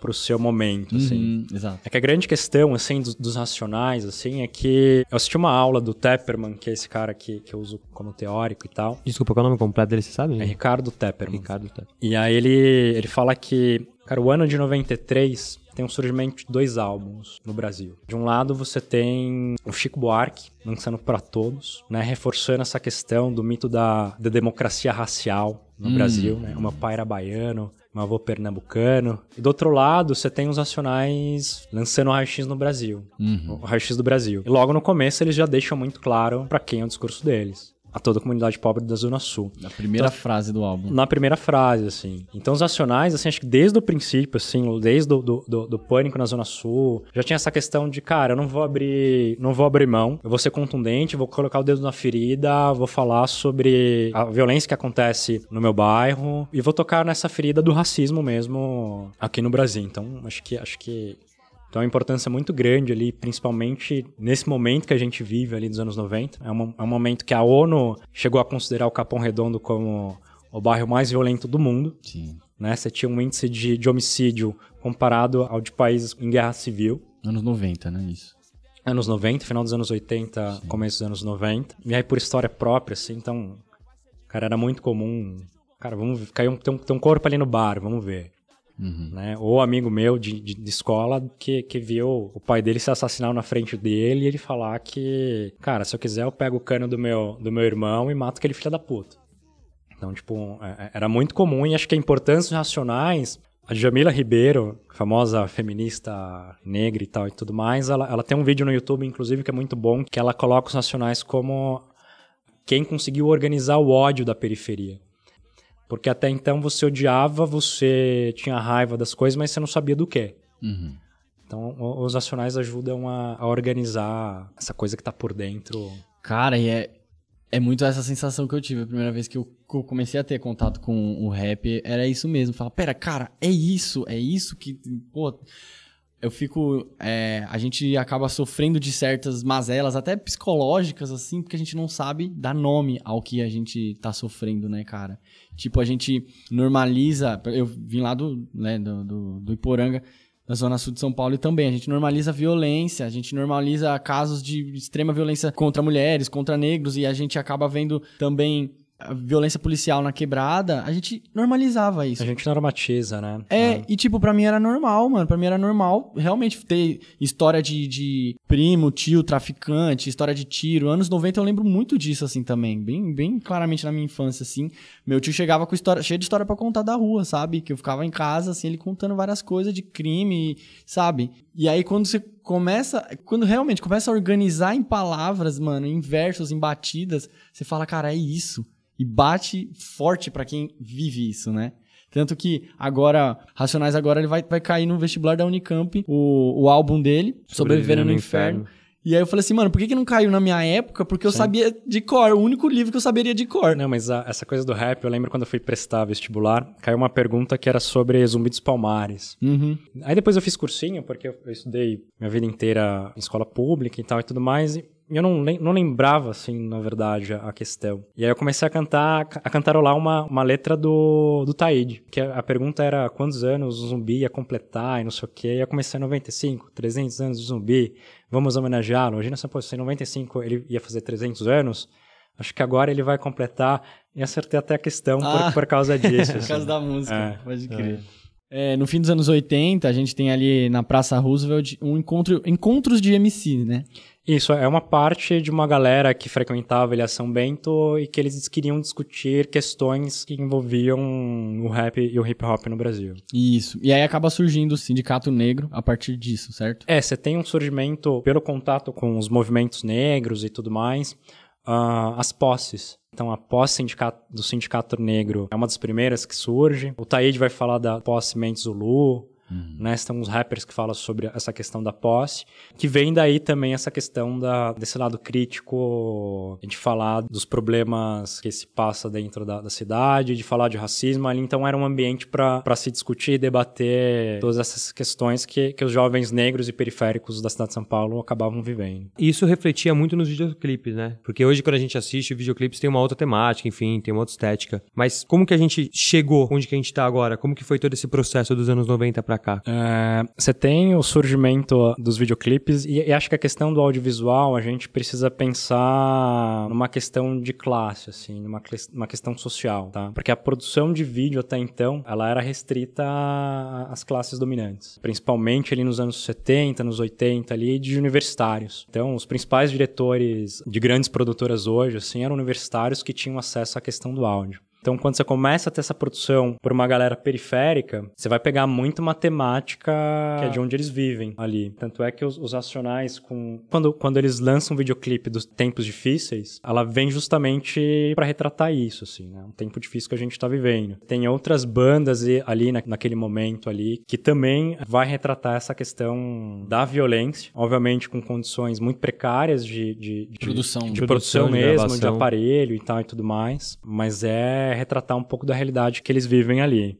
pro seu momento, assim. Uhum, exato. É que a grande questão, assim, dos, dos racionais, assim, é que eu assisti uma aula do Tepperman, que é esse cara que, que eu uso como teórico e tal. Desculpa, qual é o nome completo dele, você sabe? É Ricardo Tepperman. Ricardo tá. E aí ele, ele fala que, cara, o ano de 93 tem um surgimento de dois álbuns no Brasil. De um lado você tem o Chico Buarque lançando para todos, né, reforçando essa questão do mito da, da democracia racial no Brasil, né? O meu pai era baiano, meu avô pernambucano. E do outro lado, você tem os nacionais lançando o raio-x no Brasil. Uhum. O raio-x do Brasil. E logo no começo eles já deixam muito claro para quem é o discurso deles. A toda a comunidade pobre da Zona Sul. Na primeira então, frase do álbum. Na primeira frase, assim. Então os Racionais, assim, acho que desde o princípio, assim, desde do, do, do, do Pânico na Zona Sul, já tinha essa questão de, cara, eu não vou abrir, não vou abrir mão, eu vou ser contundente, vou colocar o dedo na ferida, vou falar sobre a violência que acontece no meu bairro e vou tocar nessa ferida do racismo mesmo aqui no Brasil. Então, acho que acho que então, a importância muito grande ali, principalmente nesse momento que a gente vive ali dos anos 90. É um, é um momento que a ONU chegou a considerar o Capão Redondo como o bairro mais violento do mundo. Sim. Né? Você tinha um índice de, de homicídio comparado ao de países em guerra civil. Anos 90, né? Isso. Anos 90, final dos anos 80, Sim. começo dos anos 90. E aí, por história própria, assim, então, cara, era muito comum. Cara, vamos caiu um, tem, um, tem um corpo ali no bar, vamos ver. Uhum. Né? Ou amigo meu de, de, de, escola que, que viu o pai dele se assassinar na frente dele e ele falar que, cara, se eu quiser eu pego o cano do meu, do meu irmão e mato aquele filho da puta. Então, tipo, é, é, era muito comum e acho que a importância dos racionais a Jamila Ribeiro, famosa feminista negra e tal e tudo mais, ela, ela tem um vídeo no YouTube, inclusive, que é muito bom, que ela coloca os nacionais como quem conseguiu organizar o ódio da periferia. Porque até então você odiava, você tinha raiva das coisas, mas você não sabia do que. Uhum. Então, os nacionais ajudam a, a, organizar essa coisa que tá por dentro. Cara, e é, é muito essa sensação que eu tive a primeira vez que eu, que eu comecei a ter contato com o rap. Era isso mesmo. Falar, pera, cara, é isso, é isso que. Pô, eu fico. É, a gente acaba sofrendo de certas mazelas, até psicológicas, assim, porque a gente não sabe dar nome ao que a gente tá sofrendo, né, cara? Tipo, a gente normaliza. Eu vim lá do, né, do, do, do Iporanga, da Zona Sul de São Paulo, e também a gente normaliza violência, a gente normaliza casos de extrema violência contra mulheres, contra negros, e a gente acaba vendo também violência policial na quebrada, a gente normalizava isso. A gente normatiza, né? É, é, e tipo, pra mim era normal, mano. Pra mim era normal realmente ter história de, de primo, tio, traficante, história de tiro. Anos 90 eu lembro muito disso, assim, também. Bem, bem claramente na minha infância, assim. Meu tio chegava com história, cheio de história para contar da rua, sabe? Que eu ficava em casa, assim, ele contando várias coisas de crime, sabe? E aí quando você começa, quando realmente começa a organizar em palavras, mano, em versos, em batidas, você fala, cara, é isso e bate forte para quem vive isso, né? Tanto que agora, Racionais agora ele vai, vai cair no vestibular da Unicamp, o, o álbum dele, Sobrevivendo no, no Inferno. Inferno. E aí eu falei assim, mano, por que, que não caiu na minha época? Porque eu Sim. sabia de cor, o único livro que eu saberia de cor. Não, mas a, essa coisa do rap, eu lembro quando eu fui prestar vestibular, caiu uma pergunta que era sobre Zumbi dos Palmares. Uhum. Aí depois eu fiz cursinho, porque eu, eu estudei minha vida inteira em escola pública e tal e tudo mais, e eu não, não lembrava, assim, na verdade, a questão. E aí eu comecei a cantar, a cantarolar uma, uma letra do, do Taíde, que a, a pergunta era quantos anos o zumbi ia completar e não sei o quê. E eu comecei em 95, 300 anos de zumbi, vamos homenageá-lo. Imagina se em 95 ele ia fazer 300 anos, acho que agora ele vai completar. E acertei até a questão ah, por, por causa disso. [laughs] por causa assim. da música, é, pode crer. É. É, no fim dos anos 80, a gente tem ali na Praça Roosevelt um encontro, encontros de MC, né? Isso, é uma parte de uma galera que frequentava ele a São Bento e que eles queriam discutir questões que envolviam o rap e o hip hop no Brasil. Isso. E aí acaba surgindo o Sindicato Negro a partir disso, certo? É, você tem um surgimento pelo contato com os movimentos negros e tudo mais, uh, as posses. Então, a posse sindicato, do Sindicato Negro é uma das primeiras que surge. O Taíde vai falar da posse Mendes Zulu, Uhum. Né? Tem uns rappers que falam sobre essa questão da posse, que vem daí também essa questão da, desse lado crítico, de falar dos problemas que se passa dentro da, da cidade, de falar de racismo. Ali, então, era um ambiente para se discutir e debater todas essas questões que, que os jovens negros e periféricos da cidade de São Paulo acabavam vivendo. Isso refletia muito nos videoclipes, né? Porque hoje, quando a gente assiste, videoclipes tem uma outra temática, enfim, tem uma outra estética. Mas como que a gente chegou onde que a gente tá agora? Como que foi todo esse processo dos anos 90 para cá? É, você tem o surgimento dos videoclipes e, e, acho que a questão do audiovisual a gente precisa pensar numa questão de classe, assim, numa uma questão social, tá? Porque a produção de vídeo até então, ela era restrita às classes dominantes, principalmente ali nos anos 70, nos 80 ali, de universitários. Então, os principais diretores de grandes produtoras hoje, assim, eram universitários que tinham acesso à questão do áudio. Então, quando você começa a ter essa produção por uma galera periférica, você vai pegar muito uma temática que é de onde eles vivem ali. Tanto é que os, os Racionais, com... quando, quando eles lançam um videoclipe dos tempos difíceis, ela vem justamente para retratar isso, assim, né? Um tempo difícil que a gente tá vivendo. Tem outras bandas ali na, naquele momento ali que também vai retratar essa questão da violência, obviamente com condições muito precárias de, de, de produção, de, de produção, produção, de mesmo, de aparelho e tal e tudo mais, mas é retratar um pouco da realidade que eles vivem ali.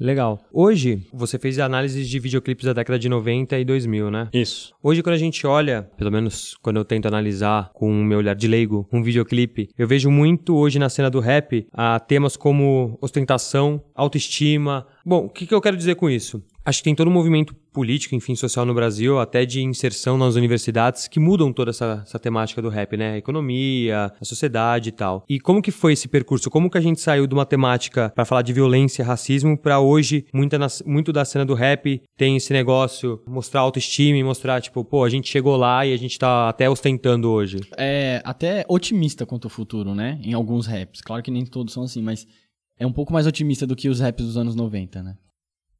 Legal. Hoje, você fez análises de videoclipes da década de 90 e 2000, né? Isso. Hoje, quando a gente olha, pelo menos quando eu tento analisar com o meu olhar de leigo um videoclipe, eu vejo muito hoje na cena do rap a temas como ostentação, autoestima. Bom, o que, que eu quero dizer com isso? Acho que tem todo um movimento político, enfim, social no Brasil, até de inserção nas universidades, que mudam toda essa, essa temática do rap, né? A economia, a sociedade e tal. E como que foi esse percurso? Como que a gente saiu de uma temática para falar de violência, racismo, para hoje, muita, muito da cena do rap tem esse negócio, mostrar autoestima mostrar, tipo, pô, a gente chegou lá e a gente tá até ostentando hoje. É até otimista quanto ao futuro, né? Em alguns raps. Claro que nem todos são assim, mas é um pouco mais otimista do que os raps dos anos 90, né?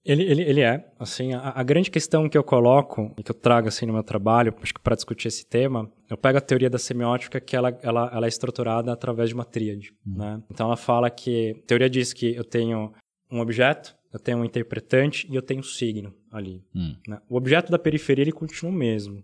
Ele, ele, ele é, assim, a, a grande questão que eu coloco e que eu trago, assim, no meu trabalho, acho que para discutir esse tema, eu pego a teoria da semiótica que ela, ela, ela é estruturada através de uma tríade, né? Então ela fala que, a teoria diz que eu tenho um objeto, eu tenho um interpretante e eu tenho um signo ali, Hum. né? O objeto da periferia, ele continua o mesmo.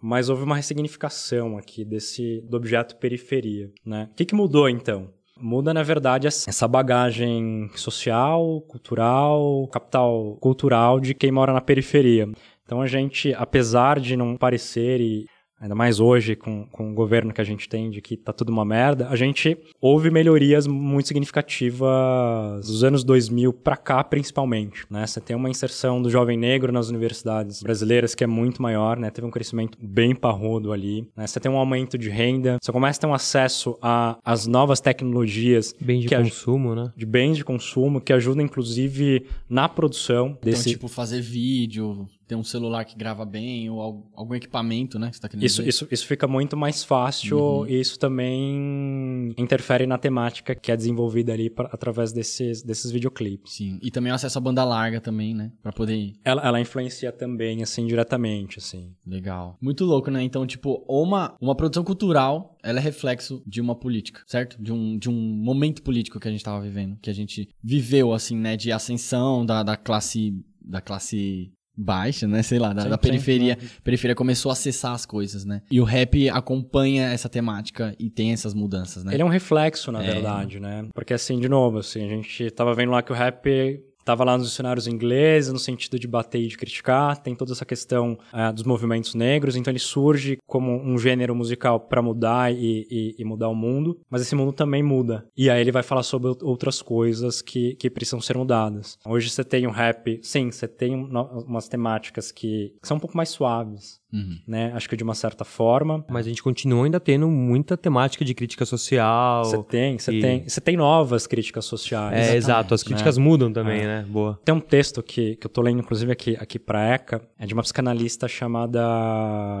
Mas houve uma ressignificação aqui desse, do objeto periferia, né? O que, que mudou, então? Muda, na verdade, essa bagagem social, cultural, capital cultural de quem mora na periferia. Então a gente, apesar de não parecer e ainda mais hoje com, com o governo que a gente tem de que tá tudo uma merda, a gente houve melhorias muito significativas dos anos 2000 pra cá, principalmente, né? Você tem uma inserção do jovem negro nas universidades brasileiras que é muito maior, né? Teve um crescimento bem parrudo ali, né? Você tem um aumento de renda, você começa a ter um acesso a- às novas tecnologias Bem de consumo, né? de bens de consumo que ajudam inclusive na produção desse Então, tipo, fazer vídeo, ter um celular que grava bem, ou al- algum equipamento, né? Que você tá Isso, dizer. isso, isso fica muito mais fácil e isso também interfere na temática que é desenvolvida ali pra- através desses, desses videoclipes. Sim. E também o acesso à banda larga também, né? Pra poder Ela, ela influencia também, assim, diretamente, assim. Legal. Muito louco, né? Então, tipo, uma, uma produção cultural, ela é reflexo de uma política, certo? De um, de um momento político que a gente tava vivendo, que a gente viveu, assim, né? De ascensão da, da classe da classe baixa, né? Sei lá, da, Sim, da sim, periferia. A periferia começou a acessar as coisas, né? E o rap acompanha essa temática e tem essas mudanças, né? Ele é um reflexo, na É. verdade, né? Porque, assim, de novo, assim, a gente tava vendo lá que o rap tava lá nos dicionários ingleses, no sentido de bater e de criticar, tem toda essa questão eh, dos movimentos negros, então ele surge como um gênero musical para mudar e, e- e mudar o mundo, mas esse mundo também muda. E aí ele vai falar sobre out- outras coisas que, que precisam ser mudadas. Hoje você tem um rap, sim, você tem umas temáticas que, são um pouco mais suaves, Uhum. né? Acho que de uma certa forma. Mas a gente continua ainda tendo muita temática de crítica social. Você tem, você e- tem, você tem novas críticas sociais. É, exato. As críticas mudam também, né? Boa. Tem um texto que, que eu tô lendo, inclusive, aqui, aqui pra ECA, é de uma psicanalista chamada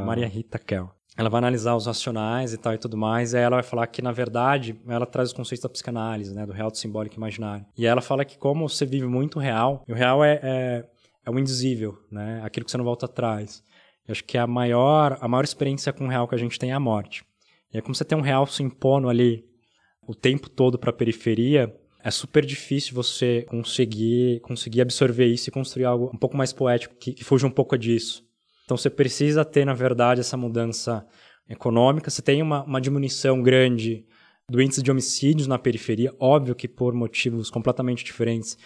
Maria Rita Kell. Ela vai analisar os racionais e tal e tudo mais, e aí ela vai falar que, na verdade, ela traz os conceitos da psicanálise, né, do real, do simbólico e imaginário. E ela fala que como você vive muito o real, o real é, é, é o indizível, né, aquilo que você não volta atrás. Eu acho que a maior, a maior experiência com o real que a gente tem é a morte. E aí, como você tem um real se impondo ali o tempo todo para a periferia, é super difícil você conseguir, conseguir absorver isso e construir algo um pouco mais poético que, que fuja um pouco disso. Então você precisa ter, na verdade, essa mudança econômica. Você tem uma, uma diminuição grande do índice de homicídios na periferia, óbvio que por motivos completamente diferentes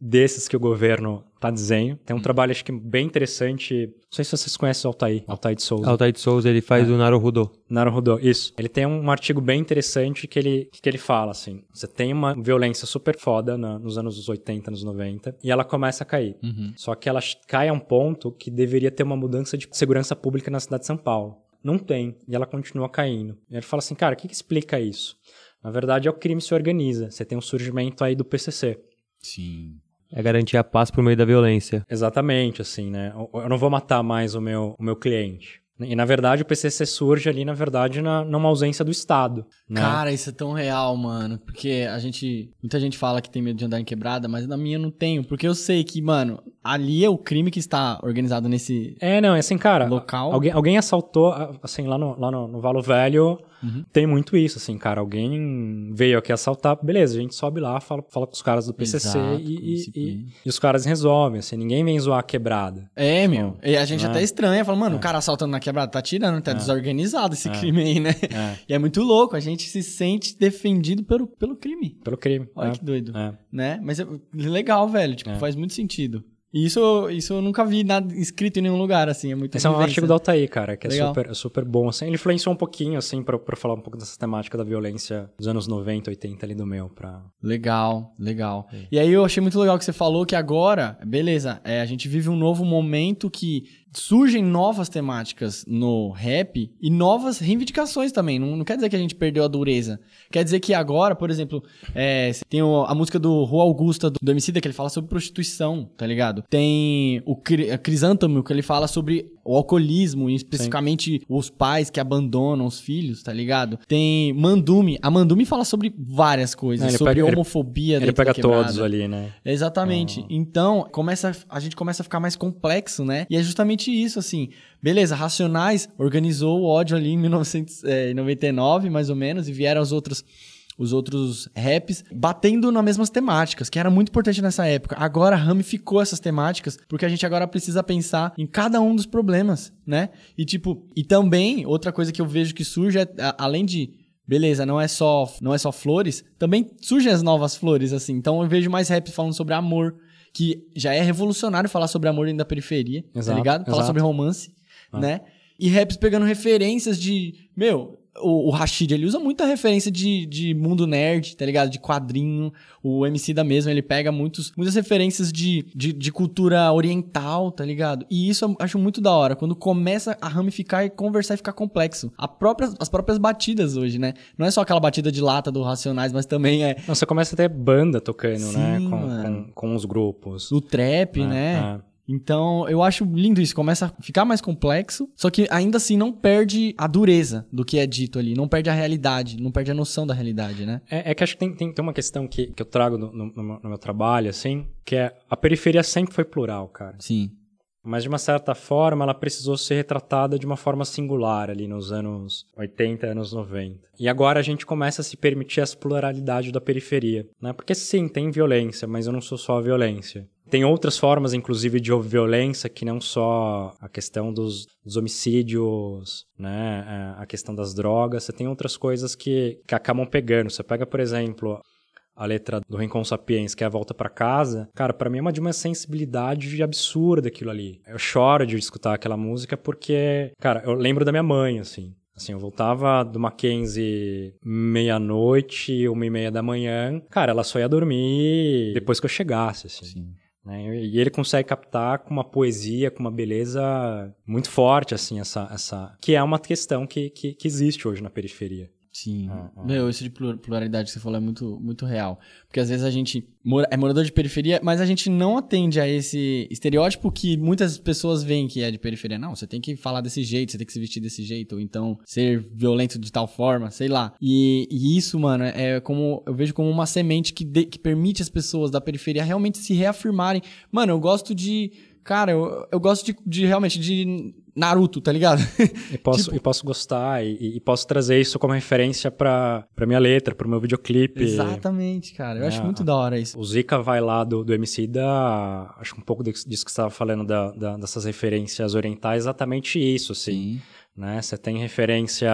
desses que o governo está dizendo. Tem um trabalho, acho que bem interessante. Não sei se vocês conhecem o Altair, Altair de Souza. Altair de Souza, ele faz o Naruhodo. Naruhodo, isso. Ele tem um artigo bem interessante que ele, que ele fala, assim, você tem uma violência super foda na- nos anos 80, anos 90, e ela começa a cair. Uhum. Só que ela cai a um ponto que deveria ter uma mudança de segurança pública na cidade de São Paulo. Não tem, e ela continua caindo. E ele fala assim, cara, o que, que explica isso? Na verdade, é o crime se organiza. Você tem um surgimento aí do PCC. Sim. É garantir a paz por meio da violência. Exatamente, assim, né? Eu- não vou matar mais o meu, o meu cliente. E na verdade o PCC surge ali, na verdade, na, numa ausência do Estado. Né? Cara, isso é tão real, mano. Porque a gente. Muita gente fala que tem medo de andar em quebrada, mas na minha eu não tenho. Porque eu sei que, mano, ali é o crime que está organizado nesse. É, não, é assim, cara. Local. Alguém, alguém assaltou, assim, lá no, lá no, no Valo Velho. Uhum. Tem muito isso, assim, cara. Alguém veio aqui assaltar, beleza, a gente sobe lá, fala, fala com os caras do PCC Exato, e, e- e- e os caras resolvem, assim. Ninguém vem zoar a quebrada. É, meu. E a gente É. até estranha, fala, mano, o cara assaltando na quebrada tá tirando, tá desorganizado esse crime aí, né? É, [laughs] E é muito louco, a gente se sente defendido pelo, pelo crime. pelo crime. Olha é. que doido. É. Né? Mas é legal, velho. Tipo, É. faz muito sentido. E isso, isso eu nunca vi nada escrito em nenhum lugar, assim. É muito Esse é um artigo do Altair, cara, que é Legal. super, é super bom, assim. Ele influenciou um pouquinho, assim, pra, pra falar um pouco dessa temática da violência dos anos 90, 80 ali do meu, pra... Legal, legal. E aí eu achei muito legal que você falou que agora, beleza, é, a gente vive um novo momento que surgem novas temáticas no rap e novas reivindicações também. Não, não quer dizer que a gente perdeu a dureza. Quer dizer que agora, por exemplo, é, tem o- a música do Rua Augusta, do, do Emicida, que ele fala sobre prostituição, tá ligado? Tem o Cri- a Crisântamo, que ele fala sobre o alcoolismo, e especificamente os pais que abandonam os filhos, tá ligado? Tem Mandume. A Mandume fala sobre várias coisas, Ele sobre pega- ele- homofobia Ele dentro pega todos ali, né? Exatamente. Então, começa, a gente começa a ficar mais complexo, né? E é justamente isso, assim. Beleza, Racionais organizou o ódio ali em 1999, mais ou menos, e vieram os outros os outros raps batendo nas mesmas temáticas, que era muito importante nessa época. Agora ramificou essas temáticas, porque a gente agora precisa pensar em cada um dos problemas, né? E tipo, e também outra coisa que eu vejo que surge é a- além de Beleza, não é só não é só flores, também surgem as novas flores assim. Então eu vejo mais rap falando sobre amor, que já é revolucionário falar sobre amor dentro da periferia, tá Exato, ligado? Falar exato. sobre romance, Ah. né? E raps pegando referências de, meu, o, o Rashid, ele usa muita referência de, de mundo nerd, tá ligado? De quadrinho. O MC da mesmo, ele pega muitos, muitas referências de, de, de cultura oriental, tá ligado? E isso eu acho muito da hora, quando começa a ramificar e conversar e ficar complexo. A própria, as próprias batidas hoje, né? Não é só aquela batida de lata do Racionais, mas também é Não, você começa a ter banda tocando, né? Sim, Com, mano. com, com os grupos. o trap, É, né? é. Então, eu acho lindo isso. Começa a ficar mais complexo, só que ainda assim não perde a dureza do que é dito ali. Não perde a realidade, não perde a noção da realidade, né? É, é que acho que tem, tem, tem uma questão que, que eu trago no, no- no meu- no meu trabalho, assim, que é a periferia sempre foi plural, cara. Sim. Mas de uma certa forma ela precisou ser retratada de uma forma singular ali nos anos 80, anos 90. E agora a gente começa a se permitir essa pluralidade da periferia, né? Porque sim, tem violência, mas eu não sou só a violência. Tem outras formas, inclusive, de violência que não só a questão dos, dos homicídios, né? é, A questão das drogas. Você tem outras coisas que, que acabam pegando. Você pega, por exemplo, a letra do Rincon Sapiens, que é a volta pra casa, cara, pra mim é uma de uma sensibilidade absurda aquilo ali. Eu choro de escutar aquela música porque, cara, eu lembro da minha mãe, assim. Assim, eu voltava do Mackenzie meia-noite, uma e meia da manhã. Cara, ela só ia dormir depois que eu chegasse, assim. né? E ele consegue captar com uma poesia, com uma beleza muito forte, assim, essa... essa que é uma questão que, que, que existe hoje na periferia. Sim. Ah, ah. Meu, isso de plur- pluralidade que você falou é muito, muito real. Porque às vezes a gente mora- é morador de periferia, mas a gente não atende a esse estereótipo que muitas pessoas veem que é de periferia. Não, você tem que falar desse jeito, você tem que se vestir desse jeito, ou então ser violento de tal forma, sei lá. E, e isso, mano, é como. Eu vejo como uma semente que, de- que permite as pessoas da periferia realmente se reafirmarem. Mano, eu gosto de. Cara, eu, eu gosto de, de realmente de Naruto, tá ligado? E posso, [laughs] Tipo- e posso gostar e, e posso trazer isso como referência pra, pra minha letra, pro meu videoclipe. Exatamente, cara. Eu acho É, muito da hora isso. O Zika vai lá do, do MC da. Acho que um pouco disso que você estava falando, da, da- dessas referências orientais, exatamente isso, assim. Né? Você tem referência.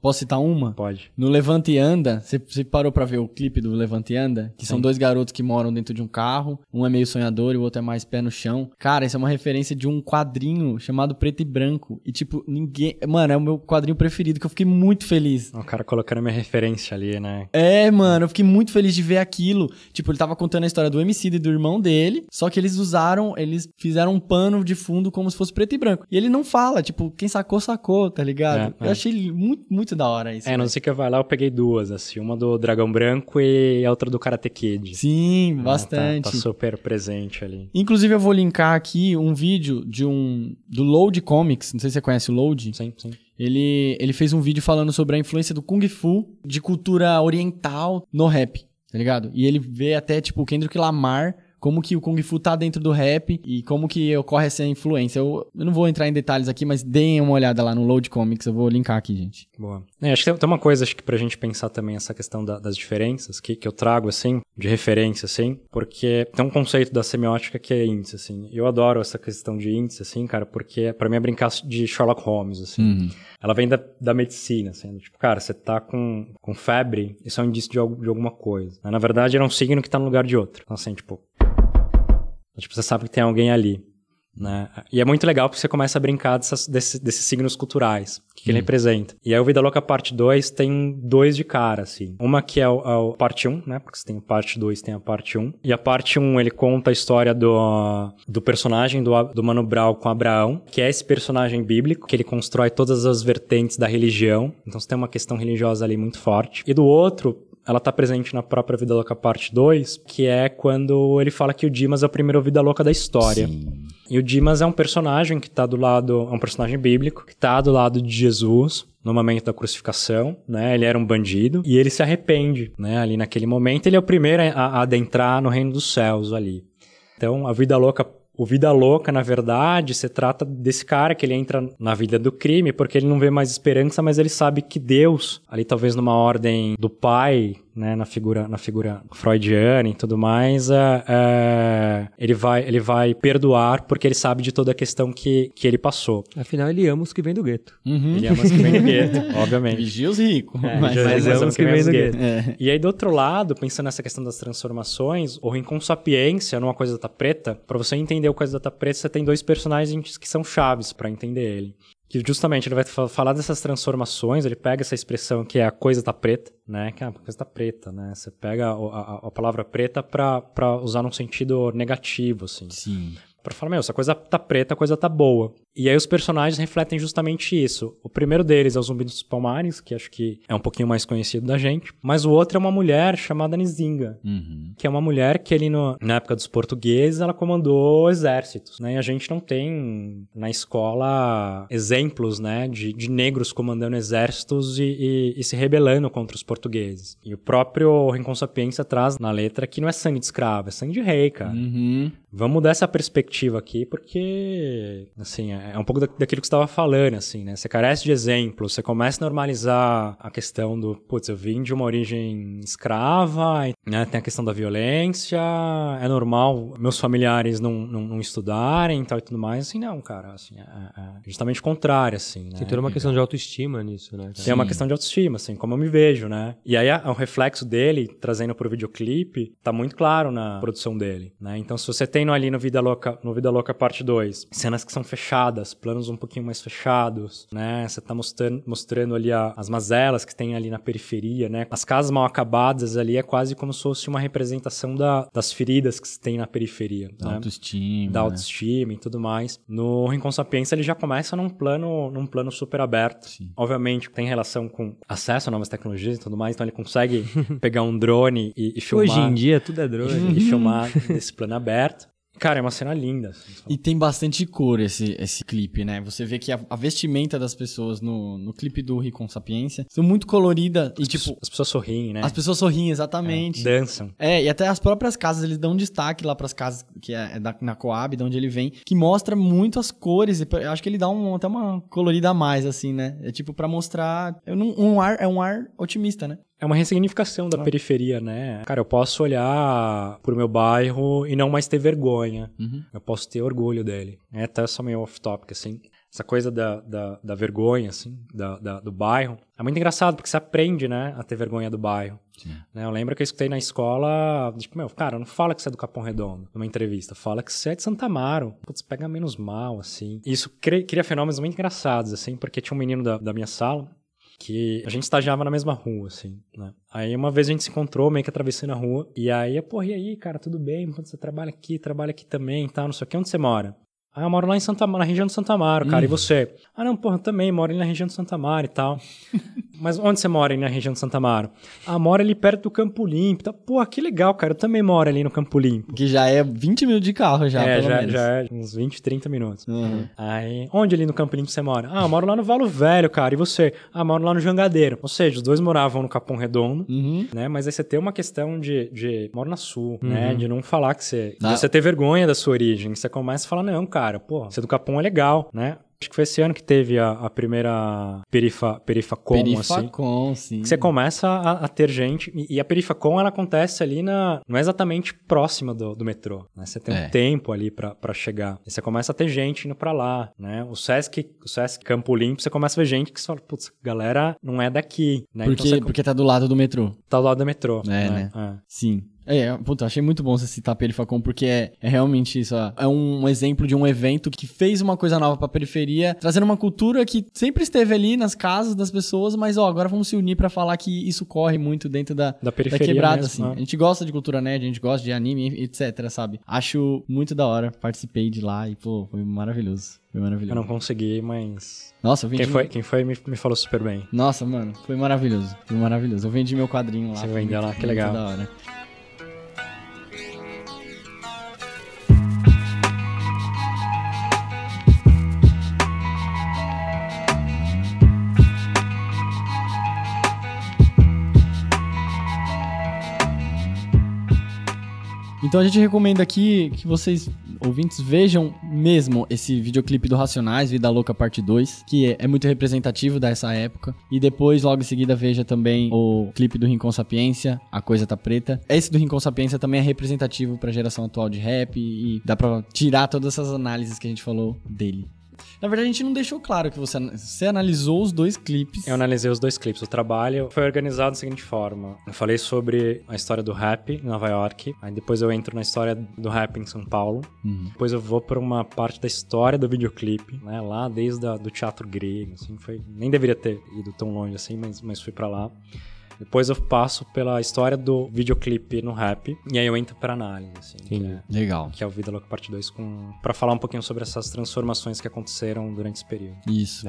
Posso citar uma? Pode. No Levante e Anda, você, parou pra ver o clipe do Levante e Anda? Que são Sim. dois garotos que moram dentro de um carro. Um é meio sonhador e o outro é mais pé no chão. Cara, isso é uma referência de um quadrinho chamado Preto e Branco. E, tipo, ninguém. Mano, é o meu quadrinho preferido, que eu fiquei muito feliz. O cara colocando minha referência ali, né? É, mano, eu fiquei muito feliz de ver aquilo. Tipo, ele tava contando a história do MC e do irmão dele, só que eles usaram, eles fizeram um pano de fundo como se fosse preto e branco. E ele não fala, tipo, quem sacou, sacou, tá ligado? É, eu é. achei muito, muito da hora isso. É, não sei que vai lá, eu peguei duas, assim. Uma do Dragão Branco e a outra do Karate Kid. Sim, Tá- bastante. Tá, super presente ali. Inclusive, eu vou linkar aqui um vídeo de um. do Load Comics. Não sei se você conhece o Load. Sim, sim. Ele, ele fez um vídeo falando sobre a influência do Kung Fu de cultura oriental no rap, tá ligado? E ele vê até, tipo, o Kendrick Lamar, como que o Kung Fu tá dentro do rap e como que ocorre essa influência. Eu, eu não vou entrar em detalhes aqui, mas deem uma olhada lá no Load Comics, eu vou linkar aqui, gente. Boa. É, acho que tem, tem uma coisa, acho que pra gente pensar também essa questão da- das diferenças, que, que eu trago, assim, de referência, assim, porque tem um conceito da semiótica que é índice, assim. Eu adoro essa questão de índice, assim, cara, porque pra mim é brincar de Sherlock Holmes, assim. Ela vem da, da medicina, assim. Tipo, cara, você tá com, com febre, isso é um indício de, algo- de alguma coisa. né? Na verdade, era um signo que tá no lugar de outro. Então, assim, tipo... Tipo, você sabe que tem alguém ali. Né? E é muito legal porque você começa a brincar dessas- desse- desses signos culturais, o que, que ele representa. E aí o Vida Louca parte 2 tem dois de cara, assim. Uma que é o, é parte 1, né? Porque você tem a parte 2 tem a parte 1. E a parte 1 ele conta a história do, do personagem do, A- do Mano Brown com Abraão, que é esse personagem bíblico, que ele constrói todas as vertentes da religião. Então você tem uma questão religiosa ali muito forte. E do outro, ela tá presente na própria Vida Louca parte 2, que é quando ele fala que o Dimas é o primeiro Vida Louca da história. E o Dimas é um personagem que tá do lado, é um personagem bíblico, que tá do lado de Jesus no momento da crucificação, né? Ele era um bandido e ele se arrepende, né? Ali naquele momento, ele é o primeiro a, a adentrar no reino dos céus ali. Então, a vida louca, o vida louca, na verdade, se trata desse cara que ele entra na vida do crime porque ele não vê mais esperança, mas ele sabe que Deus, ali talvez numa ordem do pai, né, na figura, na figura freudiana e tudo mais, é, é, ele vai, ele vai perdoar porque ele sabe de toda a questão que, que ele passou. Afinal, ele ama os que vêm do gueto. Uhum. Ele ama os que vem do gueto, [laughs] obviamente. Vigia os ricos. É, mas, mas mas ama é os o que vem do gueto. É. E aí, do outro lado, pensando nessa questão das transformações, o Rincon Sapiência, numa Coisa da Tá Preta, pra você entender o Coisa da Tá Preta, você tem dois personagens que são chaves pra entender ele. Que justamente ele vai fa- falar dessas transformações, ele pega essa expressão que é a coisa tá preta, né? Que é a coisa tá preta, né? Você pega a, a- a palavra preta pra, pra usar num sentido negativo, assim. Sim. Pra falar, meu, essa coisa tá preta, a coisa tá boa. E aí os personagens refletem justamente isso. O primeiro deles é o Zumbi dos Palmares, que acho que é um pouquinho mais conhecido da gente. Mas o outro é uma mulher chamada Nizinga, Uhum. que é uma mulher que ali no- na época dos portugueses, ela comandou exércitos, né? E a gente não tem na escola exemplos, né, de, de negros comandando exércitos e, e- e se rebelando contra os portugueses. E o próprio Rincon Sapiência traz na letra que não é sangue de escravo, é sangue de rei, cara. Uhum. Vamos mudar essa perspectiva aqui, porque, assim, é é um pouco da- daquilo que você estava falando, assim, né? Você carece de exemplo, você começa a normalizar a questão do, putz, eu vim de uma origem escrava, né? Tem a questão da violência, é normal meus familiares não, não, não estudarem e tal e tudo mais, assim, não, cara, assim, é, é justamente o contrário, assim, né? Tem toda uma questão de autoestima nisso, né? cara? Tem uma questão de autoestima, assim, como eu me vejo, né? E aí a- o reflexo dele, trazendo pro videoclipe, tá muito claro na produção dele, né? Então se você tem no- ali no Vida Louca, no Vida Louca parte 2, cenas que são fechadas, planos um pouquinho mais fechados, né? Você tá mostrando, mostrando ali a- as mazelas que tem ali na periferia, né? As casas mal acabadas ali é quase como se fosse uma representação da- das feridas que se tem na periferia, Da né? autoestima. da né? autoestima e tudo mais. No Rincon Sapiência ele já começa num plano, num plano super aberto. Sim. Obviamente tem relação com acesso a novas tecnologias e tudo mais, então ele consegue [laughs] pegar um drone e, e filmar, Hoje em dia tudo é drone. e filmar [laughs] nesse plano aberto. Cara, é uma cena linda. assim. E tem bastante cor esse, esse clipe, né? Você vê que a, a vestimenta das pessoas no, no clipe do Ricon Sapiência são muito colorida e, tipo, As pessoas sorriem, né? as pessoas sorriem exatamente. Dançam. É, e até as próprias casas, eles dão um destaque lá pras casas que é, é da, na Coab, de onde ele vem, que mostra muito as cores. E eu acho que ele dá um, até uma colorida a mais, assim, né? É tipo pra mostrar. É um, um ar, é um ar otimista, né? É uma ressignificação da periferia, né? Cara, eu posso olhar pro meu bairro e não mais ter vergonha. Eu posso ter orgulho dele. É até só meio off-topic, assim. Essa coisa da, da, da vergonha, assim, da, da- do bairro. É muito engraçado, porque você aprende, né, a ter vergonha do bairro. Né, eu lembro que eu escutei na escola, tipo, meu, cara, não fala que você é do Capão Redondo, numa entrevista. Fala que você é de Santa Amaro. Putz, pega menos mal, assim. E isso cria, cria fenômenos muito engraçados, assim, porque tinha um menino da, da minha sala que a gente estagiava na mesma rua, assim, né? Aí uma vez a gente se encontrou, meio que atravessando a rua, e aí, porra, e aí, cara, tudo bem? Quando você trabalha aqui, trabalha aqui também e tal, não sei o que, onde você mora? Ah, eu moro lá em Santa na região de Santa Amaro, cara. E você? Ah, não, porra, eu também moro ali na região de Santa Amaro e tal. [laughs] Mas onde você mora aí na região de Santa Amaro? Ah, moro ali perto do Campo Limpo. Tá? Pô, que legal, cara. Eu também moro ali no Campo Limpo. Que já é 20 minutos de carro, já, é, já, menos. já é uns 20, 30 minutos. Uhum. Aí, onde ali no Campo Limpo você mora? Ah, eu moro lá no Valo Velho, cara. E você? Ah, eu moro lá no Jangadeiro. Ou seja, os dois moravam no Capão Redondo, Uhum. né? Mas aí você tem uma questão de, de moro na Sul, né? De não falar que você... Ah. De você ter vergonha da sua origem. Você começa a falar, não, cara, pô, você é do Capão é legal, né? Acho que foi esse ano que teve a, a primeira perifa, perifacom, assim. Perifacom, sim. Que você começa a, a ter gente. E, e a Perifacom, ela acontece ali na. Não é exatamente próxima do, do metrô. Né? Você tem É. um tempo ali pra chegar. E você começa a ter gente indo pra lá, né? O Sesc, o Sesc Campo Limpo, você começa a ver gente que você fala, putz, galera não é daqui, né? Porque, então você porque tá do lado do metrô. tá do lado do metrô. É, né? Sim. É, puta, achei muito bom você citar a Perifacom, porque é, é realmente isso. ó. É um exemplo de um evento que fez uma coisa nova pra periferia, trazendo uma cultura que sempre esteve ali nas casas das pessoas, mas ó, agora vamos se unir pra falar que isso corre muito dentro da, Da da periferia quebrada, mesmo, assim. né? A gente gosta de cultura nerd, a gente gosta de anime, etc, sabe? Acho muito da hora. Participei de lá e, pô, foi maravilhoso. Foi Eu maravilhoso. não consegui, mas. Nossa, eu vendi. Quem foi, quem foi me, me falou super bem. Nossa, mano, foi maravilhoso. Foi maravilhoso. Eu vendi meu quadrinho lá. Você vendeu lá, que muito legal. da hora. Então a gente recomenda aqui que vocês, ouvintes, vejam mesmo esse videoclipe do Racionais, Vida Louca Parte 2, que é, é muito representativo dessa época. E depois, logo em seguida, veja também o clipe do Rincon Sapiência, A Coisa Tá Preta. Esse do Rincon Sapiência também é representativo pra geração atual de rap e dá pra tirar todas essas análises que a gente falou dele. Na verdade, a gente não deixou claro que você, você analisou os dois clipes. Eu analisei os dois clipes. O trabalho foi organizado da seguinte forma. Eu falei sobre a história do rap em Nova York. Aí depois eu entro na história do rap em São Paulo. Uhum. Depois eu vou para uma parte da história do videoclipe, né? Lá desde a, do teatro grego, assim. Foi, nem deveria ter ido tão longe assim, mas, mas fui para lá. Depois eu passo pela história do videoclipe no rap. E aí eu entro pra análise, assim. Que Entendi. é, Legal. que é o Vida Louca Parte 2, com, pra falar um pouquinho sobre essas transformações que aconteceram durante esse período. Isso.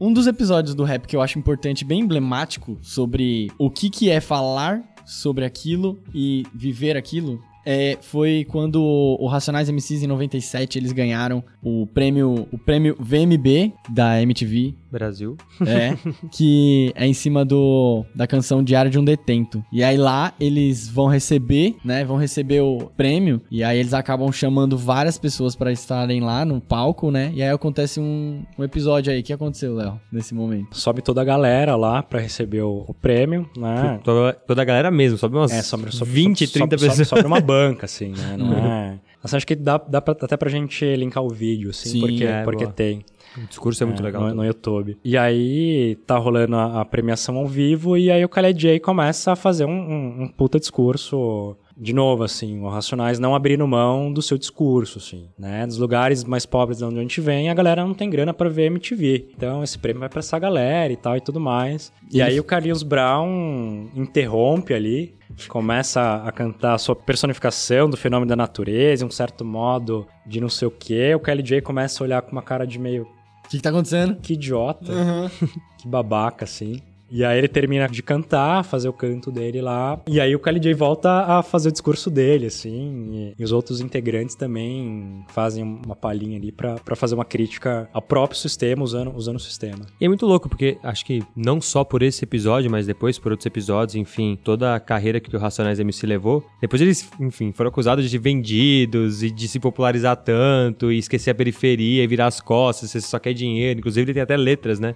Um dos episódios do rap que eu acho importante, bem emblemático, sobre o que, que é falar sobre aquilo e viver aquilo, é, foi quando o Racionais MCs em 97 eles ganharam o prêmio, o prêmio VMB da MTV, Brasil. é, [laughs] que é em cima do da canção Diário de um Detento. E aí lá eles vão receber, né, vão receber o prêmio e aí eles acabam chamando várias pessoas pra estarem lá no palco, né? E aí acontece um, um episódio aí. O que aconteceu, Léo, nesse momento? Sobe toda a galera lá pra receber o, o prêmio, né? Toda, toda a galera mesmo, sobe umas É, sobre, sobre 20, sobre, 30 sobre, pessoas. Sobre, uma [laughs] banca, assim, né? Não é... Assim, acho que dá, dá pra, até pra gente linkar o vídeo, assim, Sim, porque, é, porque boa. tem. O discurso é muito é, legal. No, no YouTube. E aí tá rolando a, a premiação ao vivo e aí o Khaled J começa a fazer um, um, um puta discurso. De novo, assim, o Racionais não abrindo mão do seu discurso, assim, né? Dos lugares mais pobres de onde a gente vem, a galera não tem grana pra ver MTV. Então esse prêmio vai pra essa galera e tal e tudo mais. E aí o Carlinhos Brown interrompe ali, começa a cantar a sua personificação do fenômeno da natureza, um certo modo de não sei o quê. O Kelly J começa a olhar com uma cara de meio O que, que tá acontecendo? que idiota, [laughs] que babaca, assim. E aí ele termina de cantar, fazer o canto dele lá. E aí o Kelly J volta a fazer o discurso dele, assim. E, os outros integrantes também fazem uma palhinha ali pra fazer uma crítica ao próprio sistema, usando, usando o sistema. E é muito louco, porque acho que não só por esse episódio, mas depois por outros episódios, enfim, toda a carreira que o Racionais MC levou. Depois eles, enfim, foram acusados de vendidos e de se popularizar tanto e esquecer a periferia e virar as costas, você só quer dinheiro. Inclusive ele tem até letras, né?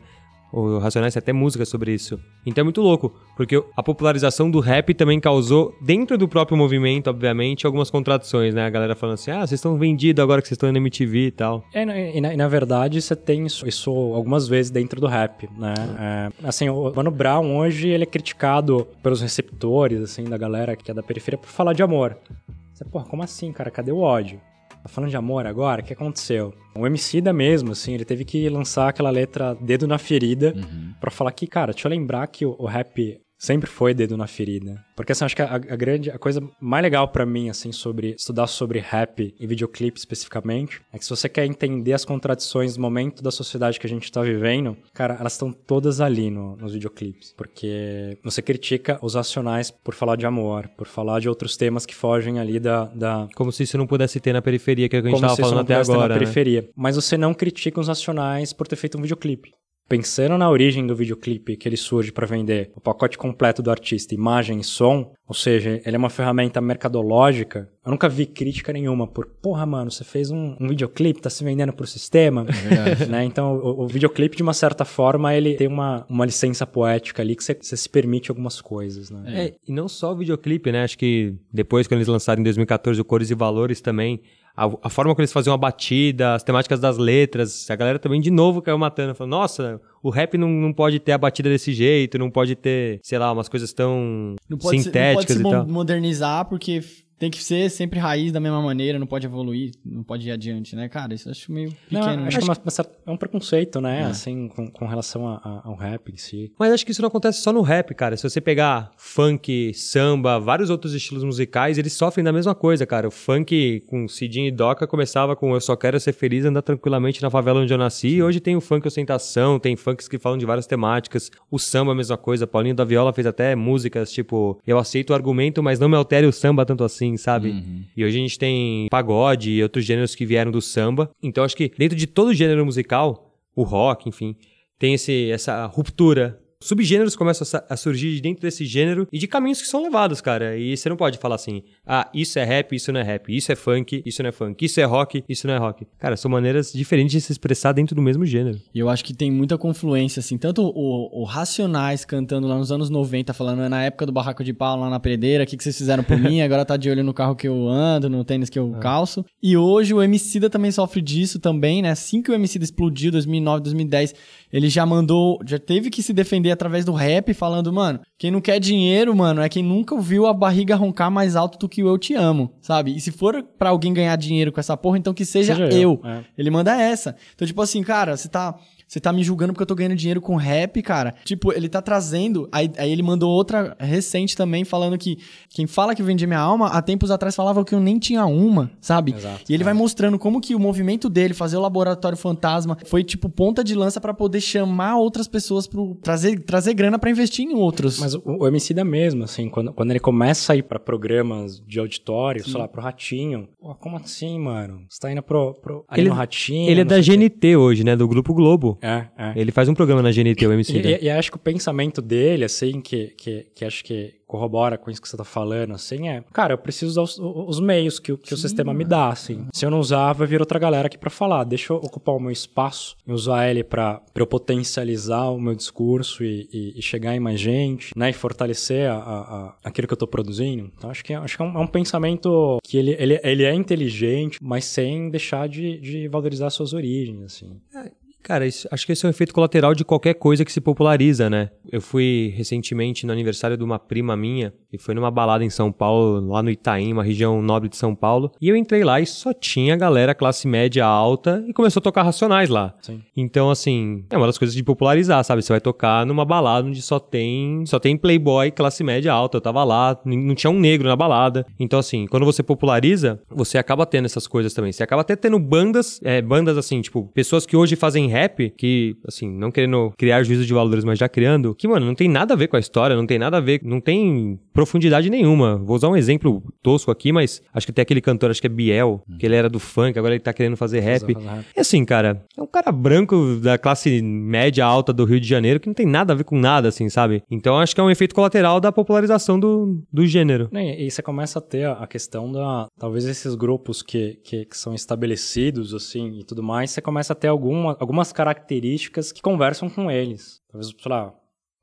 O Racionais até música sobre isso. Então é muito louco, porque a popularização do rap também causou, dentro do próprio movimento, obviamente, algumas contradições, né? A galera falando assim, ah, vocês estão vendidos agora que vocês estão na MTV e tal. É, e, na, e na verdade você tem isso, isso algumas vezes dentro do rap, né? É, assim, o Mano Brown hoje ele é criticado pelos receptores, assim, da galera que é da periferia por falar de amor. Você, porra, como assim, cara? Cadê o ódio? Tá falando de amor agora? O que aconteceu? O MC da mesmo, assim, ele teve que lançar aquela letra Dedo na Ferida Uhum. pra falar que, cara, deixa eu lembrar que o, o rap sempre foi dedo na ferida. Porque assim, acho que a, a grande, a coisa mais legal para mim, assim, sobre estudar sobre rap e videoclipe especificamente, é que se você quer entender as contradições do momento da sociedade que a gente tá vivendo, cara, elas estão todas ali no, nos videoclipes. Porque você critica os racionais por falar de amor, por falar de outros temas que fogem ali da. da... Como se isso não pudesse ter na periferia, que é o que a gente Como tava falando até agora. Na né? periferia. Mas você não critica os racionais por ter feito um videoclipe pensando na origem do videoclipe que ele surge para vender o pacote completo do artista, imagem e som, ou seja, ele é uma ferramenta mercadológica, eu nunca vi crítica nenhuma por, porra, mano, você fez um, um videoclipe, tá se vendendo pro sistema, é [laughs] né? Então, o, o, videoclipe, de uma certa forma, ele tem uma, uma licença poética ali que você, você se permite algumas coisas, né? É, e não só o videoclipe, né? Acho que depois, quando eles lançaram em 2014 o Cores e Valores também, a, a, forma como eles faziam a batida, as temáticas das letras, a galera também de novo caiu matando. Falou, nossa, o rap não, não pode ter a batida desse jeito, não pode ter, sei lá, umas coisas tão não sintéticas ser, não pode se e tal. modernizar porque tem que ser sempre raiz da mesma maneira, não pode evoluir, não pode ir adiante, né, cara? Isso eu acho meio pequeno. Não, acho, né? que é, é um preconceito, né, é. assim, com, com relação a, a, ao rap em si. Mas acho que isso não acontece só no rap, cara. Se você pegar funk, samba, vários outros estilos musicais, eles sofrem da mesma coisa, cara. O funk com Cidinho e Doca começava com Eu Só Quero Ser Feliz, andar tranquilamente na favela onde eu nasci, Sim. e hoje tem o funk ostentação, tem funks que falam de várias temáticas. O samba, a mesma coisa. Paulinho da Viola fez até músicas tipo Eu aceito o argumento, mas não me altere o samba tanto assim assim, sabe? Uhum. E hoje a gente tem pagode e outros gêneros que vieram do samba. Então acho que dentro de todo gênero musical, o rock, enfim, tem esse, essa ruptura subgêneros começam a, surgir dentro desse gênero e de caminhos que são levados, cara. E você não pode falar assim, ah, isso é rap, isso não é rap, isso é funk, isso não é funk, isso é rock, isso não é rock. Cara, são maneiras diferentes de se expressar dentro do mesmo gênero. E eu acho que tem muita confluência, assim, tanto o, o Racionais cantando lá nos anos 90, falando é na época do barraco de pau lá na predeira, o que, que vocês fizeram por mim, agora tá de olho no carro que eu ando, no tênis que eu ah. calço. E hoje o Emicida também sofre disso também, né? Assim que o Emicida explodiu, 2009, 2010, ele já mandou, já teve que se defender através do rap, falando, mano, quem não quer dinheiro, mano, é quem nunca ouviu a barriga roncar mais alto do que o eu te amo, sabe? E se for para alguém ganhar dinheiro com essa porra, então que seja, seja eu. eu. É. Ele manda essa. Então, tipo assim, cara, você tá você tá me julgando porque eu tô ganhando dinheiro com rap, cara. Tipo, ele tá trazendo. Aí, aí ele mandou outra recente também, falando que quem fala que vende minha alma, há tempos atrás falava que eu nem tinha uma, sabe? Exato, e ele é. vai mostrando como que o movimento dele, fazer o laboratório fantasma, foi tipo ponta de lança para poder chamar outras pessoas pro. trazer, trazer grana para investir em outros. Mas o, o MC da mesmo, assim, quando, quando ele começa a ir pra programas de auditório, Sim. sei lá, pro Ratinho. Pô, como assim, mano? Você tá indo pro. pro ali ele, no Ratinho. Ele é da GNT hoje, né? Do Grupo Globo. É, é. Ele faz um programa na GNT, o MC. E, e, e, acho que o pensamento dele, assim, que, que, que acho que corrobora com isso que você tá falando, assim, é, cara, eu preciso usar os, os meios que, que o sistema me dá, assim. Se eu não usar, vai vir outra galera aqui para falar. Deixa eu ocupar o meu espaço e usar ele para eu potencializar o meu discurso e, e, e, chegar em mais gente, né, e fortalecer a, a, a aquilo que eu tô produzindo. Então, acho que, é, acho que é um, é um pensamento que ele, ele, ele é inteligente, mas sem deixar de, de valorizar suas origens, assim. É Cara, isso, acho que esse é um efeito colateral de qualquer coisa que se populariza, né? Eu fui recentemente no aniversário de uma prima minha, e foi numa balada em São Paulo, lá no Itaim, uma região nobre de São Paulo, e eu entrei lá e só tinha galera classe média alta e começou a tocar Racionais lá. Sim. Então, assim, é uma das coisas de popularizar, sabe? Você vai tocar numa balada onde só tem, só tem playboy classe média alta. Eu tava lá, não tinha um negro na balada. Então, assim, quando você populariza, você acaba tendo essas coisas também. Você acaba até tendo bandas, é, bandas assim, tipo, pessoas que hoje fazem rap, que, assim, não querendo criar juízo de valores, mas já criando, que, mano, não tem nada a ver com a história, não tem nada a ver, não tem profundidade nenhuma. Vou usar um exemplo tosco aqui, mas acho que tem aquele cantor, acho que é Biel, que ele era do funk, agora ele tá querendo fazer rap. É assim, cara, é um cara branco da classe média alta do Rio de Janeiro que não tem nada a ver com nada, assim, sabe? Então acho que é um efeito colateral da popularização do, do gênero. E, e você começa a ter a questão da. Talvez esses grupos que, que, que são estabelecidos, assim, e tudo mais, você começa a ter alguma, algumas características que conversam com eles. Talvez, sei lá,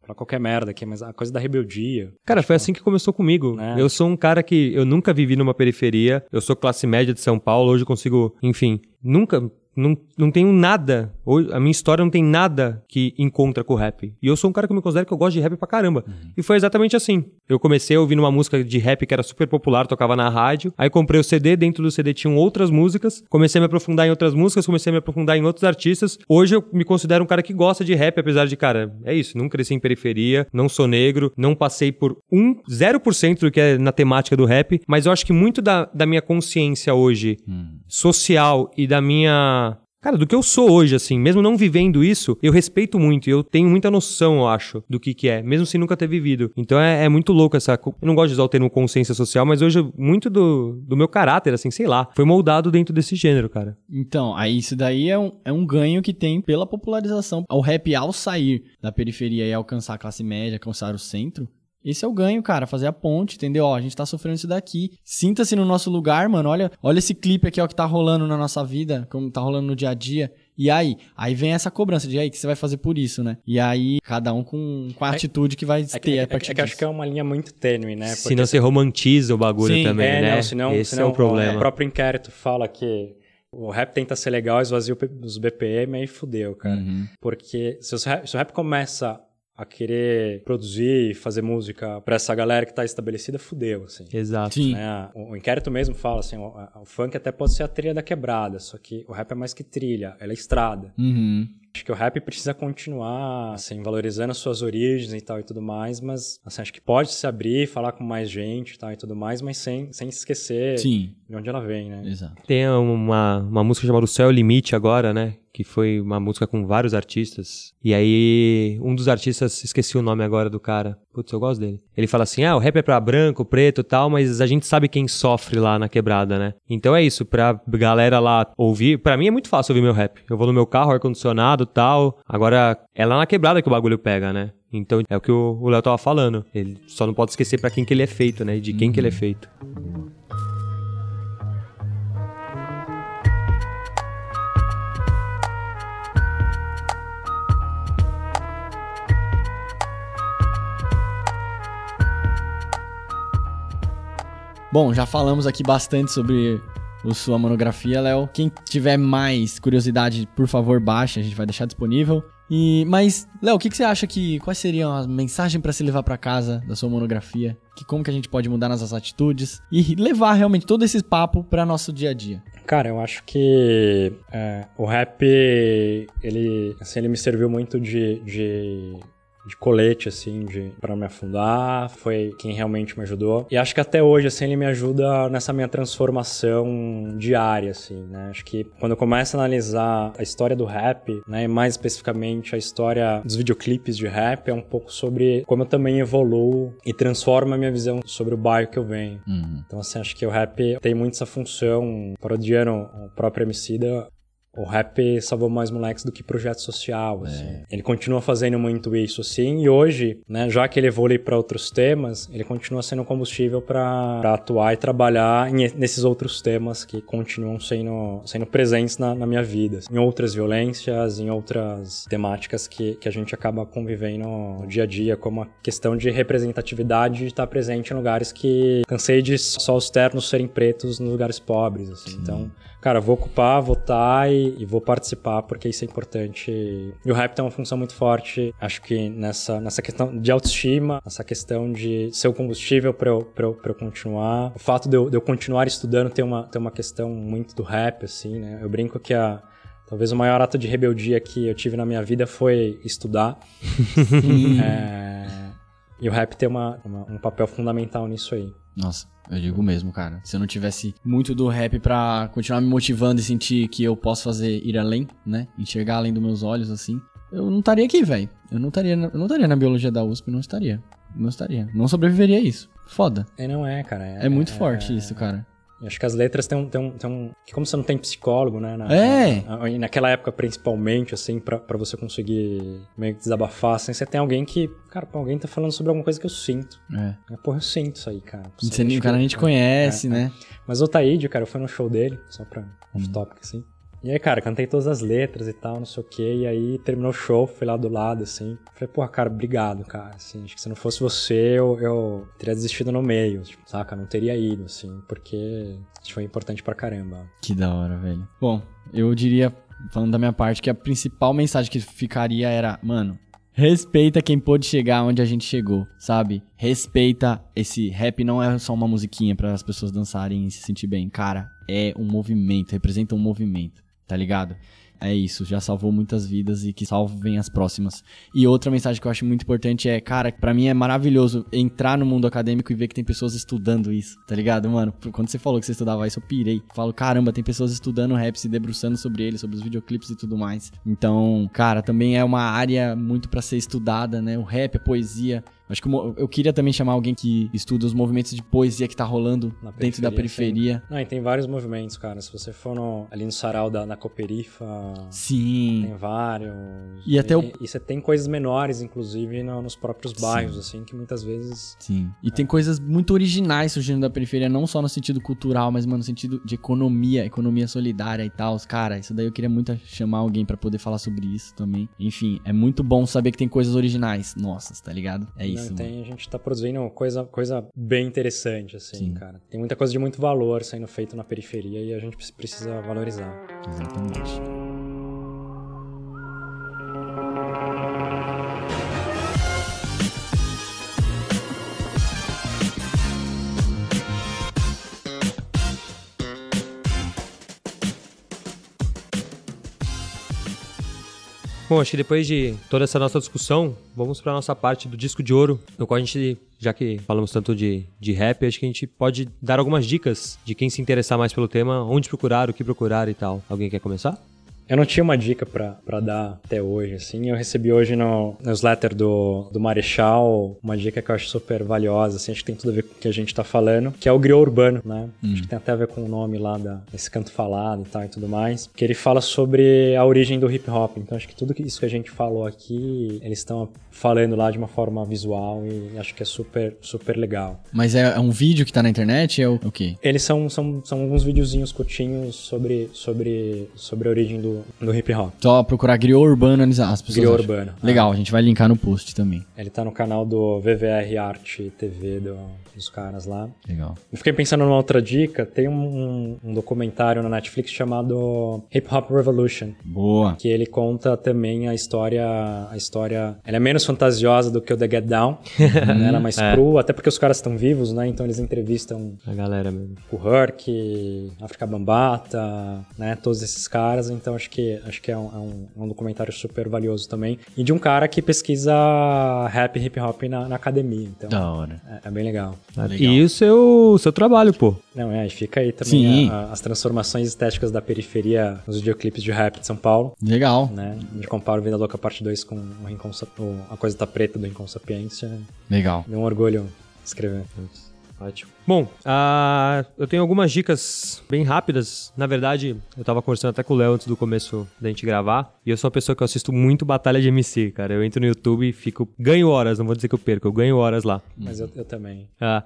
pra qualquer merda aqui, mas a coisa da rebeldia. Cara, foi assim que começou comigo. Né? Eu sou um cara que eu nunca vivi numa periferia, eu sou classe média de São Paulo, hoje eu consigo, enfim, nunca não, não tenho nada. A minha história não tem nada que encontra com o rap. E eu sou um cara que me considero que eu gosto de rap pra caramba. Uhum. E foi exatamente assim. Eu comecei ouvindo uma música de rap que era super popular, tocava na rádio. Aí comprei o CD, dentro do CD tinham outras músicas. Comecei a me aprofundar em outras músicas, comecei a me aprofundar em outros artistas. Hoje eu me considero um cara que gosta de rap, apesar de, cara, é isso, não cresci em periferia, não sou negro, não passei por um 0% do que é na temática do rap, mas eu acho que muito da, da minha consciência hoje hum. social e da minha Cara, do que eu sou hoje, assim, mesmo não vivendo isso, eu respeito muito e eu tenho muita noção, eu acho, do que que é, mesmo sem nunca ter vivido. Então é, é, muito louco essa... Eu não gosto de usar o termo consciência social, mas hoje muito do, do meu caráter, assim, sei lá, foi moldado dentro desse gênero, cara. Então, aí isso daí é um, é um ganho que tem pela popularização. O rap, ao sair da periferia e alcançar a classe média, alcançar o centro, esse é o ganho, cara, fazer a ponte, entendeu? Ó, a gente tá sofrendo isso daqui. Sinta-se no nosso lugar, mano. Olha, olha esse clipe aqui, ó, que tá rolando na nossa vida, como tá rolando no dia a dia. E aí? Aí vem essa cobrança de aí, que você vai fazer por isso, né? E aí, cada um com, com a é, atitude que vai é ter é, a partir é, é que acho que é uma linha muito tênue, né? Porque... Senão você romantiza o bagulho Sim, também, é, né? Não, senão, Esse senão, é o problema. O próprio inquérito fala que o rap tenta ser legal, esvazia os BPM, aí fudeu, cara. Uhum. Porque se o, rap, se o rap começa a querer produzir e fazer música para essa galera que tá estabelecida, fudeu, assim. Exato. Sim. Né? O, o, inquérito mesmo fala assim, o, o, funk até pode ser a trilha da quebrada, só que o rap é mais que trilha, ela é estrada. Uhum. Acho que o rap precisa continuar, assim, valorizando as suas origens e tal e tudo mais, mas, assim, acho que pode se abrir, falar com mais gente e tal e tudo mais, mas sem, sem esquecer Sim. de onde ela vem, né? Exato. Tem uma, uma música chamada O Céu é o Limite agora, né? que foi uma música com vários artistas. E aí, um dos artistas, esqueci o nome agora do cara. Putz, eu gosto dele. Ele fala assim: ah, o rap é pra branco, preto e tal, mas a gente sabe quem sofre lá na quebrada, né? Então é isso, pra galera lá ouvir. Pra mim é muito fácil ouvir meu rap. Eu vou no meu carro, ar-condicionado tal. Agora, é lá na quebrada que o bagulho pega, né? Então é o que o Léo tava falando. Ele só não pode esquecer para quem que ele é feito, né? E de quem que ele é feito. Bom, já falamos aqui bastante sobre a sua monografia, Léo. Quem tiver mais curiosidade, por favor, baixe, a gente vai deixar disponível. E, mas, Léo, o que, que, você acha que quais seriam as mensagens para se levar para casa da sua monografia? Que como que a gente pode mudar nossas atitudes e levar realmente todo esse papo para nosso dia a dia? Cara, eu acho que é, o rap ele, assim, ele me serviu muito de, de de colete, assim, de para me afundar. Foi quem realmente me ajudou. E acho que até hoje, assim, ele me ajuda nessa minha transformação diária, assim, né? Acho que quando eu começo a analisar a história do rap, né, e mais especificamente a história dos videoclipes de rap, é um pouco sobre como eu também evoluo e transformo a minha visão sobre o bairro que eu venho. Uhum. Então, assim, acho que o rap tem muito essa função, parodiando o próprio Emicida, o rap salvou mais moleques do que projeto social, assim. É. Ele continua fazendo muito isso, assim, e hoje, né, já que ele evolui para outros temas, ele continua sendo combustível para atuar e trabalhar em, nesses outros temas que continuam sendo, sendo presentes na, na minha vida. Assim, em outras violências, em outras temáticas que, que a gente acaba convivendo no dia a dia, como a questão de representatividade de estar presente em lugares que cansei de só os ternos serem pretos nos lugares pobres, assim. Então, cara, vou ocupar, votar e, e, vou participar porque isso é importante. E o rap tem uma função muito forte, acho que nessa, nessa questão de autoestima, essa questão de ser o combustível para eu, pra eu, pra eu continuar. O fato de eu, de eu continuar estudando tem uma, tem uma questão muito do rap, assim, né? Eu brinco que a, Talvez o maior ato de rebeldia que eu tive na minha vida foi estudar. [laughs] é, e o rap tem uma, uma, um papel fundamental nisso aí. Nossa, eu digo mesmo, cara. Se eu não tivesse muito do rap pra continuar me motivando e sentir que eu posso fazer ir além, né? Enxergar além dos meus olhos, assim, eu não estaria aqui, velho. Eu não estaria, eu não estaria na biologia da USP, não estaria. Não estaria. Não sobreviveria a isso. Foda. É, não é, cara. É, é muito é, forte isso, cara. Acho que as letras têm um, têm um, têm um. Como você não tem psicólogo, né? Na, é! Na, naquela época, principalmente, assim, pra, pra você conseguir meio que desabafar, assim, você tem alguém que. Cara, pô, alguém tá falando sobre alguma coisa que eu sinto. É. é porra, eu sinto isso aí, cara. Você, o cara a gente conhece, é, né? É. Mas o Taíde, cara, eu fui no show dele, só pra off-topic, assim. E aí, cara, cantei todas as letras e tal, não sei o quê. E aí terminou o show, fui lá do lado, assim. Falei, porra, cara, obrigado, cara. Assim, acho que se não fosse você, eu, eu teria desistido no meio, tipo, saca? Não teria ido, assim, porque foi importante pra caramba. Que da hora, velho. Bom, eu diria falando da minha parte, que a principal mensagem que ficaria era, mano, respeita quem pôde chegar onde a gente chegou, sabe? Respeita esse rap não é só uma musiquinha para as pessoas dançarem e se sentir bem, cara, é um movimento, representa um movimento, tá ligado? É isso, já salvou muitas vidas e que salvem as próximas. E outra mensagem que eu acho muito importante é, cara, para mim é maravilhoso entrar no mundo acadêmico e ver que tem pessoas estudando isso, tá ligado, mano? Quando você falou que você estudava isso, eu pirei. Falo, caramba, tem pessoas estudando rap, se debruçando sobre ele, sobre os videoclipes e tudo mais. Então, cara, também é uma área muito para ser estudada, né? O rap, a poesia. Acho que eu queria também chamar alguém que estuda os movimentos de poesia que tá rolando na dentro da periferia. Não, e tem vários movimentos, cara. Se você for no, ali no sarau da, na Coperifa... Sim. Tem vários. E, e até o... E você tem coisas menores, inclusive, no, nos próprios bairros, Sim. assim, que muitas vezes... Sim. E é. tem coisas muito originais surgindo da periferia, não só no sentido cultural, mas, mano, no sentido de economia, economia solidária e tal. Cara, isso daí eu queria muito chamar alguém para poder falar sobre isso também. Enfim, é muito bom saber que tem coisas originais nossas, tá ligado? É isso isso. Tem, a gente tá produzindo coisa, coisa bem interessante, assim, Sim. cara. Tem muita coisa de muito valor sendo feito na periferia e a gente precisa valorizar. Exatamente. Bom, acho que depois de toda essa nossa discussão, vamos para nossa parte do disco de ouro, no qual a gente, já que falamos tanto de, de rap, acho que a gente pode dar algumas dicas de quem se interessar mais pelo tema, onde procurar, o que procurar e tal. Alguém quer começar? Eu não tinha uma dica para dar até hoje, assim. Eu recebi hoje no newsletter do, do Marechal uma dica que eu acho super valiosa, assim. Acho que tem tudo a ver com o que a gente tá falando, que é o griot urbano, né? Hum. Acho que tem até a ver com o nome lá da, desse canto falado e tal e tudo mais. Que ele fala sobre a origem do hip hop. Então acho que tudo isso que a gente falou aqui, eles estão falando lá de uma forma visual e acho que é super, super legal. Mas é, é um vídeo que tá na internet? É o, o quê? Eles são, são, são alguns videozinhos curtinhos sobre, sobre, sobre a origem do, do hip hop. Só procurar griot urbano, as pessoas Griot urbano. Legal, ah. a gente vai linkar no post também. Ele tá no canal do VVR Arte TV do, dos caras lá. Legal. Eu fiquei pensando numa outra dica, tem um, um documentário na Netflix chamado Hip Hop Revolution. Boa. Que ele conta também a história, a história, ela é menos fantasiosa do que o The Get Down, né? ela é mais é. crua, até porque os caras estão vivos, né? Então eles entrevistam a galera mesmo. O Herc, África Bambata, né? Todos esses caras, então acho que, acho que é um, é um, é um documentário super valioso também. E de um cara que pesquisa rap e hip hop na, na academia. Então, da hora. É, é bem legal. Ah, legal. E o seu, seu trabalho, pô. Não, é, fica aí também a, a, as transformações estéticas da periferia nos videoclipes de rap de São Paulo. Legal. Né? A gente compara o Vida Louca Parte 2 com o Rincon, o, A Coisa Tá Preta do Rincon Sapiência. Legal. Deu um orgulho escrever. Ótimo. Bom, uh, eu tenho algumas dicas bem rápidas. Na verdade, eu tava conversando até com o Léo antes do começo da gente gravar. E eu sou uma pessoa que eu assisto muito Batalha de MC, cara. Eu entro no YouTube e fico. Ganho horas, não vou dizer que eu perco, eu ganho horas lá. Mas eu, eu também. Ah,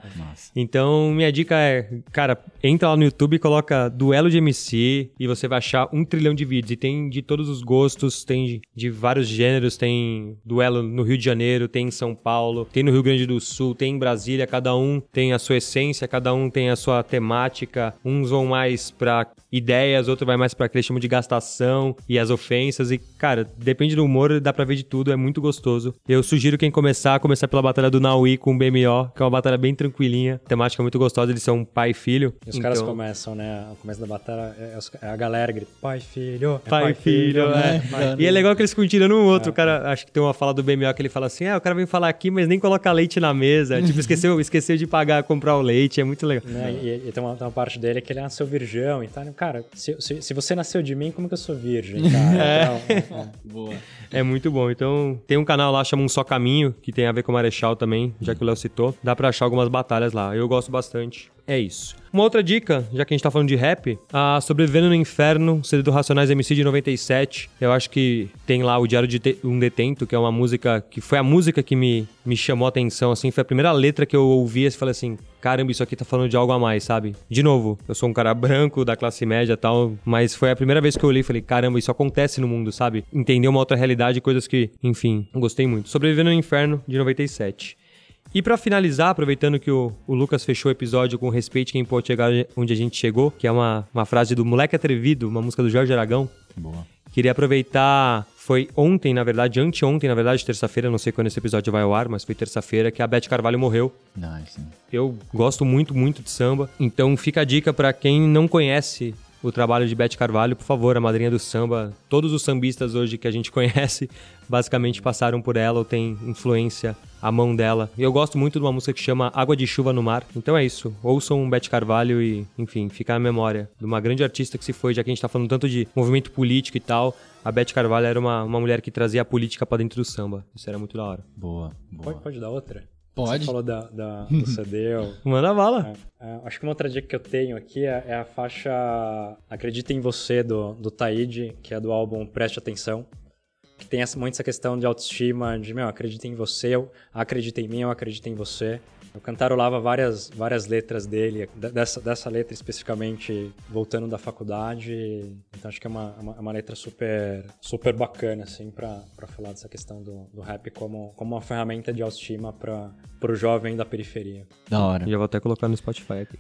então, minha dica é, cara, entra lá no YouTube e coloca duelo de MC e você vai achar um trilhão de vídeos. E tem de todos os gostos, tem de vários gêneros. Tem duelo no Rio de Janeiro, tem em São Paulo, tem no Rio Grande do Sul, tem em Brasília. Cada um tem a sua essência cada um tem a sua temática, uns vão mais pra ideias, outro vai mais pra que eles chamam de gastação e as ofensas. E, cara, depende do humor, dá pra ver de tudo, é muito gostoso. Eu sugiro quem começar, começar pela batalha do Naui com o BMO, que é uma batalha bem tranquilinha, temática muito gostosa, eles são pai e filho. E os então... caras começam, né? O começo da batalha é, é a galera grita, pai filho, é pai, pai filho, filho, é. é. E é legal que eles ficam tirando um outro. É. O cara, acho que tem uma fala do BMO que ele fala assim: ah, o cara vem falar aqui, mas nem coloca leite na mesa. tipo, [laughs] esqueceu, esqueceu de pagar, comprar o leite, é muito legal. Né? E, e tem, uma, tem, uma, parte dele que ele nasceu virgão e tal. Cara, se, se, se, você nasceu de mim, como que eu sou virgem, cara? [laughs] é. Então, é. [laughs] Boa. É muito bom. Então, tem um canal lá, chama Um Só Caminho, que tem a ver com o Marechal também, já que o Léo citou. Dá pra achar algumas batalhas lá. Eu gosto bastante. É isso. Uma outra dica, já que a gente tá falando de rap, a Sobrevivendo no Inferno, CD do Racionais MC de 97. Eu acho que tem lá o Diário de um Detento, que é uma música que foi a música que me, me chamou a atenção, assim. Foi a primeira letra que eu ouvi e falei assim: caramba, isso aqui tá falando de algo a mais, sabe? De novo, eu sou um cara [laughs] branco, da classe média e tal, mas foi a primeira vez que eu olhei e falei: caramba, isso acontece no mundo, sabe? Entender uma outra realidade, coisas que, enfim, gostei muito. Sobrevivendo no Inferno de 97. E para finalizar, aproveitando que o, o, Lucas fechou o episódio com respeito quem pode chegar onde a gente chegou, que é uma, uma frase do Moleque Atrevido, uma música do Jorge Aragão. Boa. Queria aproveitar foi ontem, na verdade, anteontem, na verdade, terça-feira, não sei quando esse episódio vai ao ar, mas foi terça-feira que a Beth Carvalho morreu. Nice. Eu gosto muito, muito de samba, então fica a dica para quem não conhece o trabalho de Beth Carvalho, por favor, a madrinha do samba. Todos os sambistas hoje que a gente [laughs] conhece basicamente passaram por ela ou têm influência a mão dela. E eu gosto muito de uma música que chama Água de Chuva no Mar. Então é isso. Ouçam Beth Carvalho e, enfim, ficar na memória de uma grande artista que se foi, já que a gente tá falando tanto de movimento político e tal. A Beth Carvalho era uma, uma mulher que trazia a política para dentro do samba. Isso era muito da hora. Boa, boa. Pode, pode dar outra? Pode. Você falou da, da, do [laughs] CD. eu- Manda bala. É, é, acho que uma outra dica que eu tenho aqui é, é a faixa Acredita em Você, do, do Taíde, que é do álbum Preste Atenção. Que tem essa, muito essa questão de autoestima, de, meu, acredita em você, eu acredito em mim, eu acredito em você. Eu cantarolava várias, várias letras dele, de- dessa, dessa letra especificamente, voltando da faculdade. Então acho que é uma, uma, uma letra super, super bacana, assim, pra, pra falar dessa questão do, do rap como, como uma ferramenta de autoestima para o jovem da periferia. Da hora. Já vou até colocar no Spotify aqui.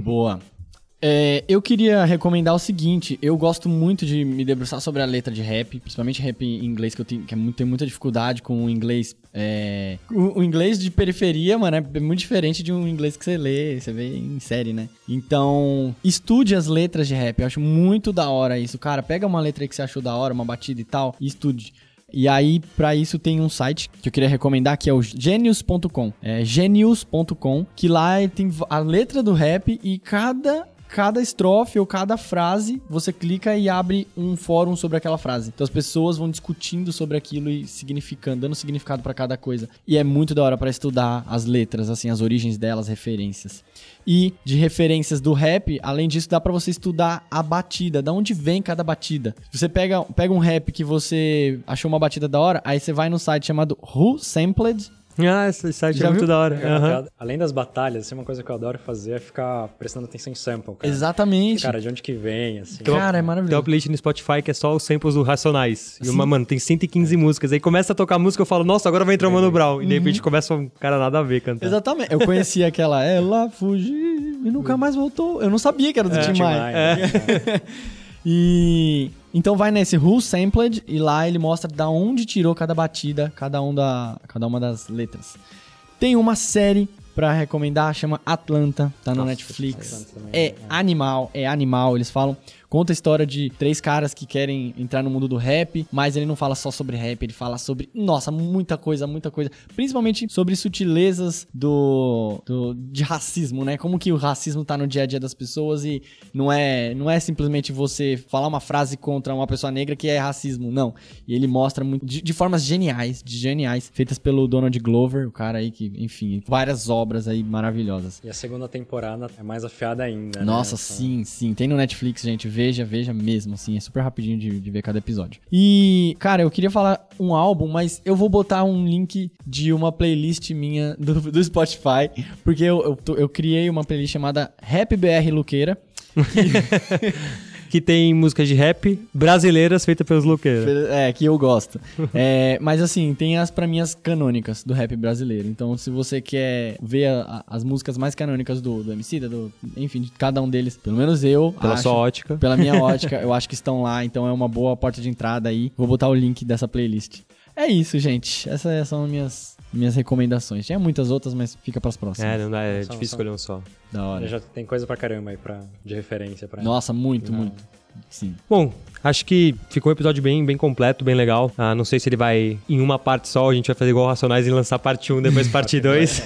Boa. [laughs] É, eu queria recomendar o seguinte: eu gosto muito de me debruçar sobre a letra de rap, principalmente rap em inglês, que eu tenho, que é muito- tenho muita dificuldade com o inglês. é, o, o inglês de periferia, mano, é muito diferente de um inglês que você lê, você vê em série, né? Então, estude as letras de rap. Eu acho muito da hora isso. Cara, pega uma letra que você achou da hora, uma batida e tal, e estude. E aí, pra isso, tem um site que eu queria recomendar, que é o genius.com. É genius.com, que lá tem a letra do rap e cada cada estrofe ou cada frase, você clica e abre um fórum sobre aquela frase. Então as pessoas vão discutindo sobre aquilo e significando, dando significado pra cada coisa. E é muito da hora pra estudar as letras, assim, as origens delas, referências. E de referências do rap, além disso, dá pra você estudar a batida, da onde vem cada batida. Você pega, pega um rap que você achou uma batida da hora, aí você vai no site chamado Who Sampled Ah, esse site Já é muito viu? da hora. Cara, Aham. Além das batalhas, assim, uma coisa que eu adoro fazer é ficar prestando atenção em sample, cara. Exatamente. Cara, de onde que vem, assim. Uma- Cara, é Tem uma maravilhoso. playlist no Spotify que é só os samples do Racionais. E Sim. uma, mano, tem 115 músicas. Aí começa a tocar música, eu falo, nossa, agora vai entrar o Mano Brown. E de repente começa um cara nada a ver cantando. Exatamente. Eu conhecia [laughs] aquela Ela fugiu e nunca mais voltou. Eu não sabia que era do É, Tim Maia. Né? [laughs] E então vai nesse Who Sampled e lá ele mostra da onde tirou cada batida, cada, um da, cada uma das letras. Tem uma série pra recomendar, chama Atlanta, tá no Nossa, Netflix. É é. animal, é animal. Eles falam, conta a história de três caras que querem entrar no mundo do rap, mas ele não fala só sobre rap, ele fala sobre, nossa, muita coisa, muita coisa. Principalmente sobre sutilezas do, do de racismo, né? Como que o racismo tá no dia a dia das pessoas e não é, não é simplesmente você falar uma frase contra uma pessoa negra que é racismo, não. E ele mostra muito de, de formas geniais, de geniais, feitas pelo Donald Glover, o cara aí que, enfim, várias obras aí maravilhosas. E a segunda temporada é mais afiada ainda, né? Nossa, São- sim, sim. Tem no Netflix, gente. Veja, veja mesmo, assim. É super rapidinho de, de ver cada episódio. E, cara, eu queria falar um álbum, mas eu vou botar um link de uma playlist minha [laughs] do, do Spotify, porque eu, eu, eu criei uma playlist chamada Rap BR Luqueira. [laughs] Que tem músicas de rap brasileiras feitas pelos Luqueiros. É, que eu gosto. [laughs] É, mas assim, tem as pra mim as canônicas do rap brasileiro. Então, se você quer ver a- a- as músicas mais canônicas do, do MC, do, enfim, de cada um deles, pelo menos eu. Pela acho- sua ótica. Pela minha [laughs] ótica, eu acho que estão lá, então é uma boa porta de entrada aí. Vou botar o link dessa playlist. É isso, gente. Essas são minhas, minhas recomendações. Tinha muitas outras, mas fica pras próximas. É, não dá, é São- difícil são- escolher um só. Da hora. Já tem coisa pra caramba aí pra, de referência pra Nossa, muito, Não. muito. Sim. Bom, acho que ficou um episódio bem, bem completo, bem legal. Ah, não sei se ele vai em uma parte só, a gente vai fazer igual Racionais e lançar parte 1, depois [laughs] parte 2.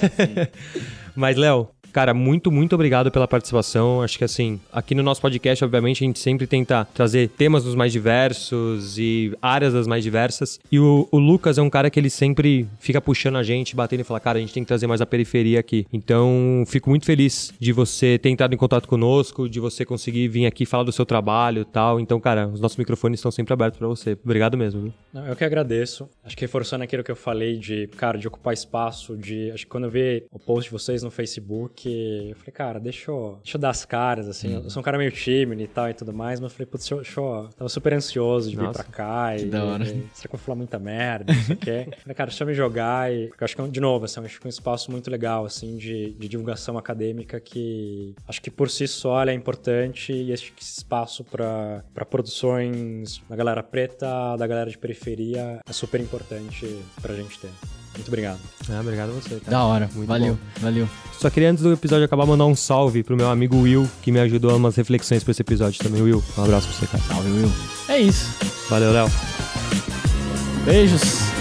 [laughs] Mas, Léo, cara, muito, muito obrigado pela participação. Acho que assim, aqui no nosso podcast, obviamente, a gente sempre tenta trazer temas dos mais diversos e áreas das mais diversas. E o, o Lucas é um cara que ele sempre fica puxando a gente, batendo e fala, cara, a gente tem que trazer mais a periferia aqui. Então, fico muito feliz de você ter entrado em contato conosco, de você conseguir vir aqui falar do seu trabalho e tal. Então, cara, os nossos microfones estão sempre abertos pra você. Obrigado mesmo. Viu? Não, eu que agradeço. Acho que reforçando aquilo que eu falei de, cara, de ocupar espaço, de. Acho que quando eu vi o post de vocês no Facebook, que eu falei, cara, deixa eu, deixa eu dar as caras, assim. Eu sou um cara meio tímido e tal e tudo mais, mas eu falei, putz, deixa eu, tava super ansioso de vir Nossa, pra cá. E, da hora. e- [laughs] será que eu vou falar muita merda? Não sei o quê. Falei, cara, deixa eu me jogar e. Porque eu acho que, é de novo, assim, acho que é um espaço muito legal, assim, de, de divulgação acadêmica que acho que por si só é importante e acho que esse espaço pra produções da galera preta, da galera de periferia, é super importante pra gente ter. Muito obrigado. Ah, obrigado a você, cara. Da hora. Muito valeu, bom. valeu. Só queria, antes do episódio acabar, mandar um salve pro meu amigo Will, que me ajudou a umas reflexões pra esse episódio também. Will, um abraço pra você, cara. Salve, Will. É isso. Valeu, Léo. Beijos.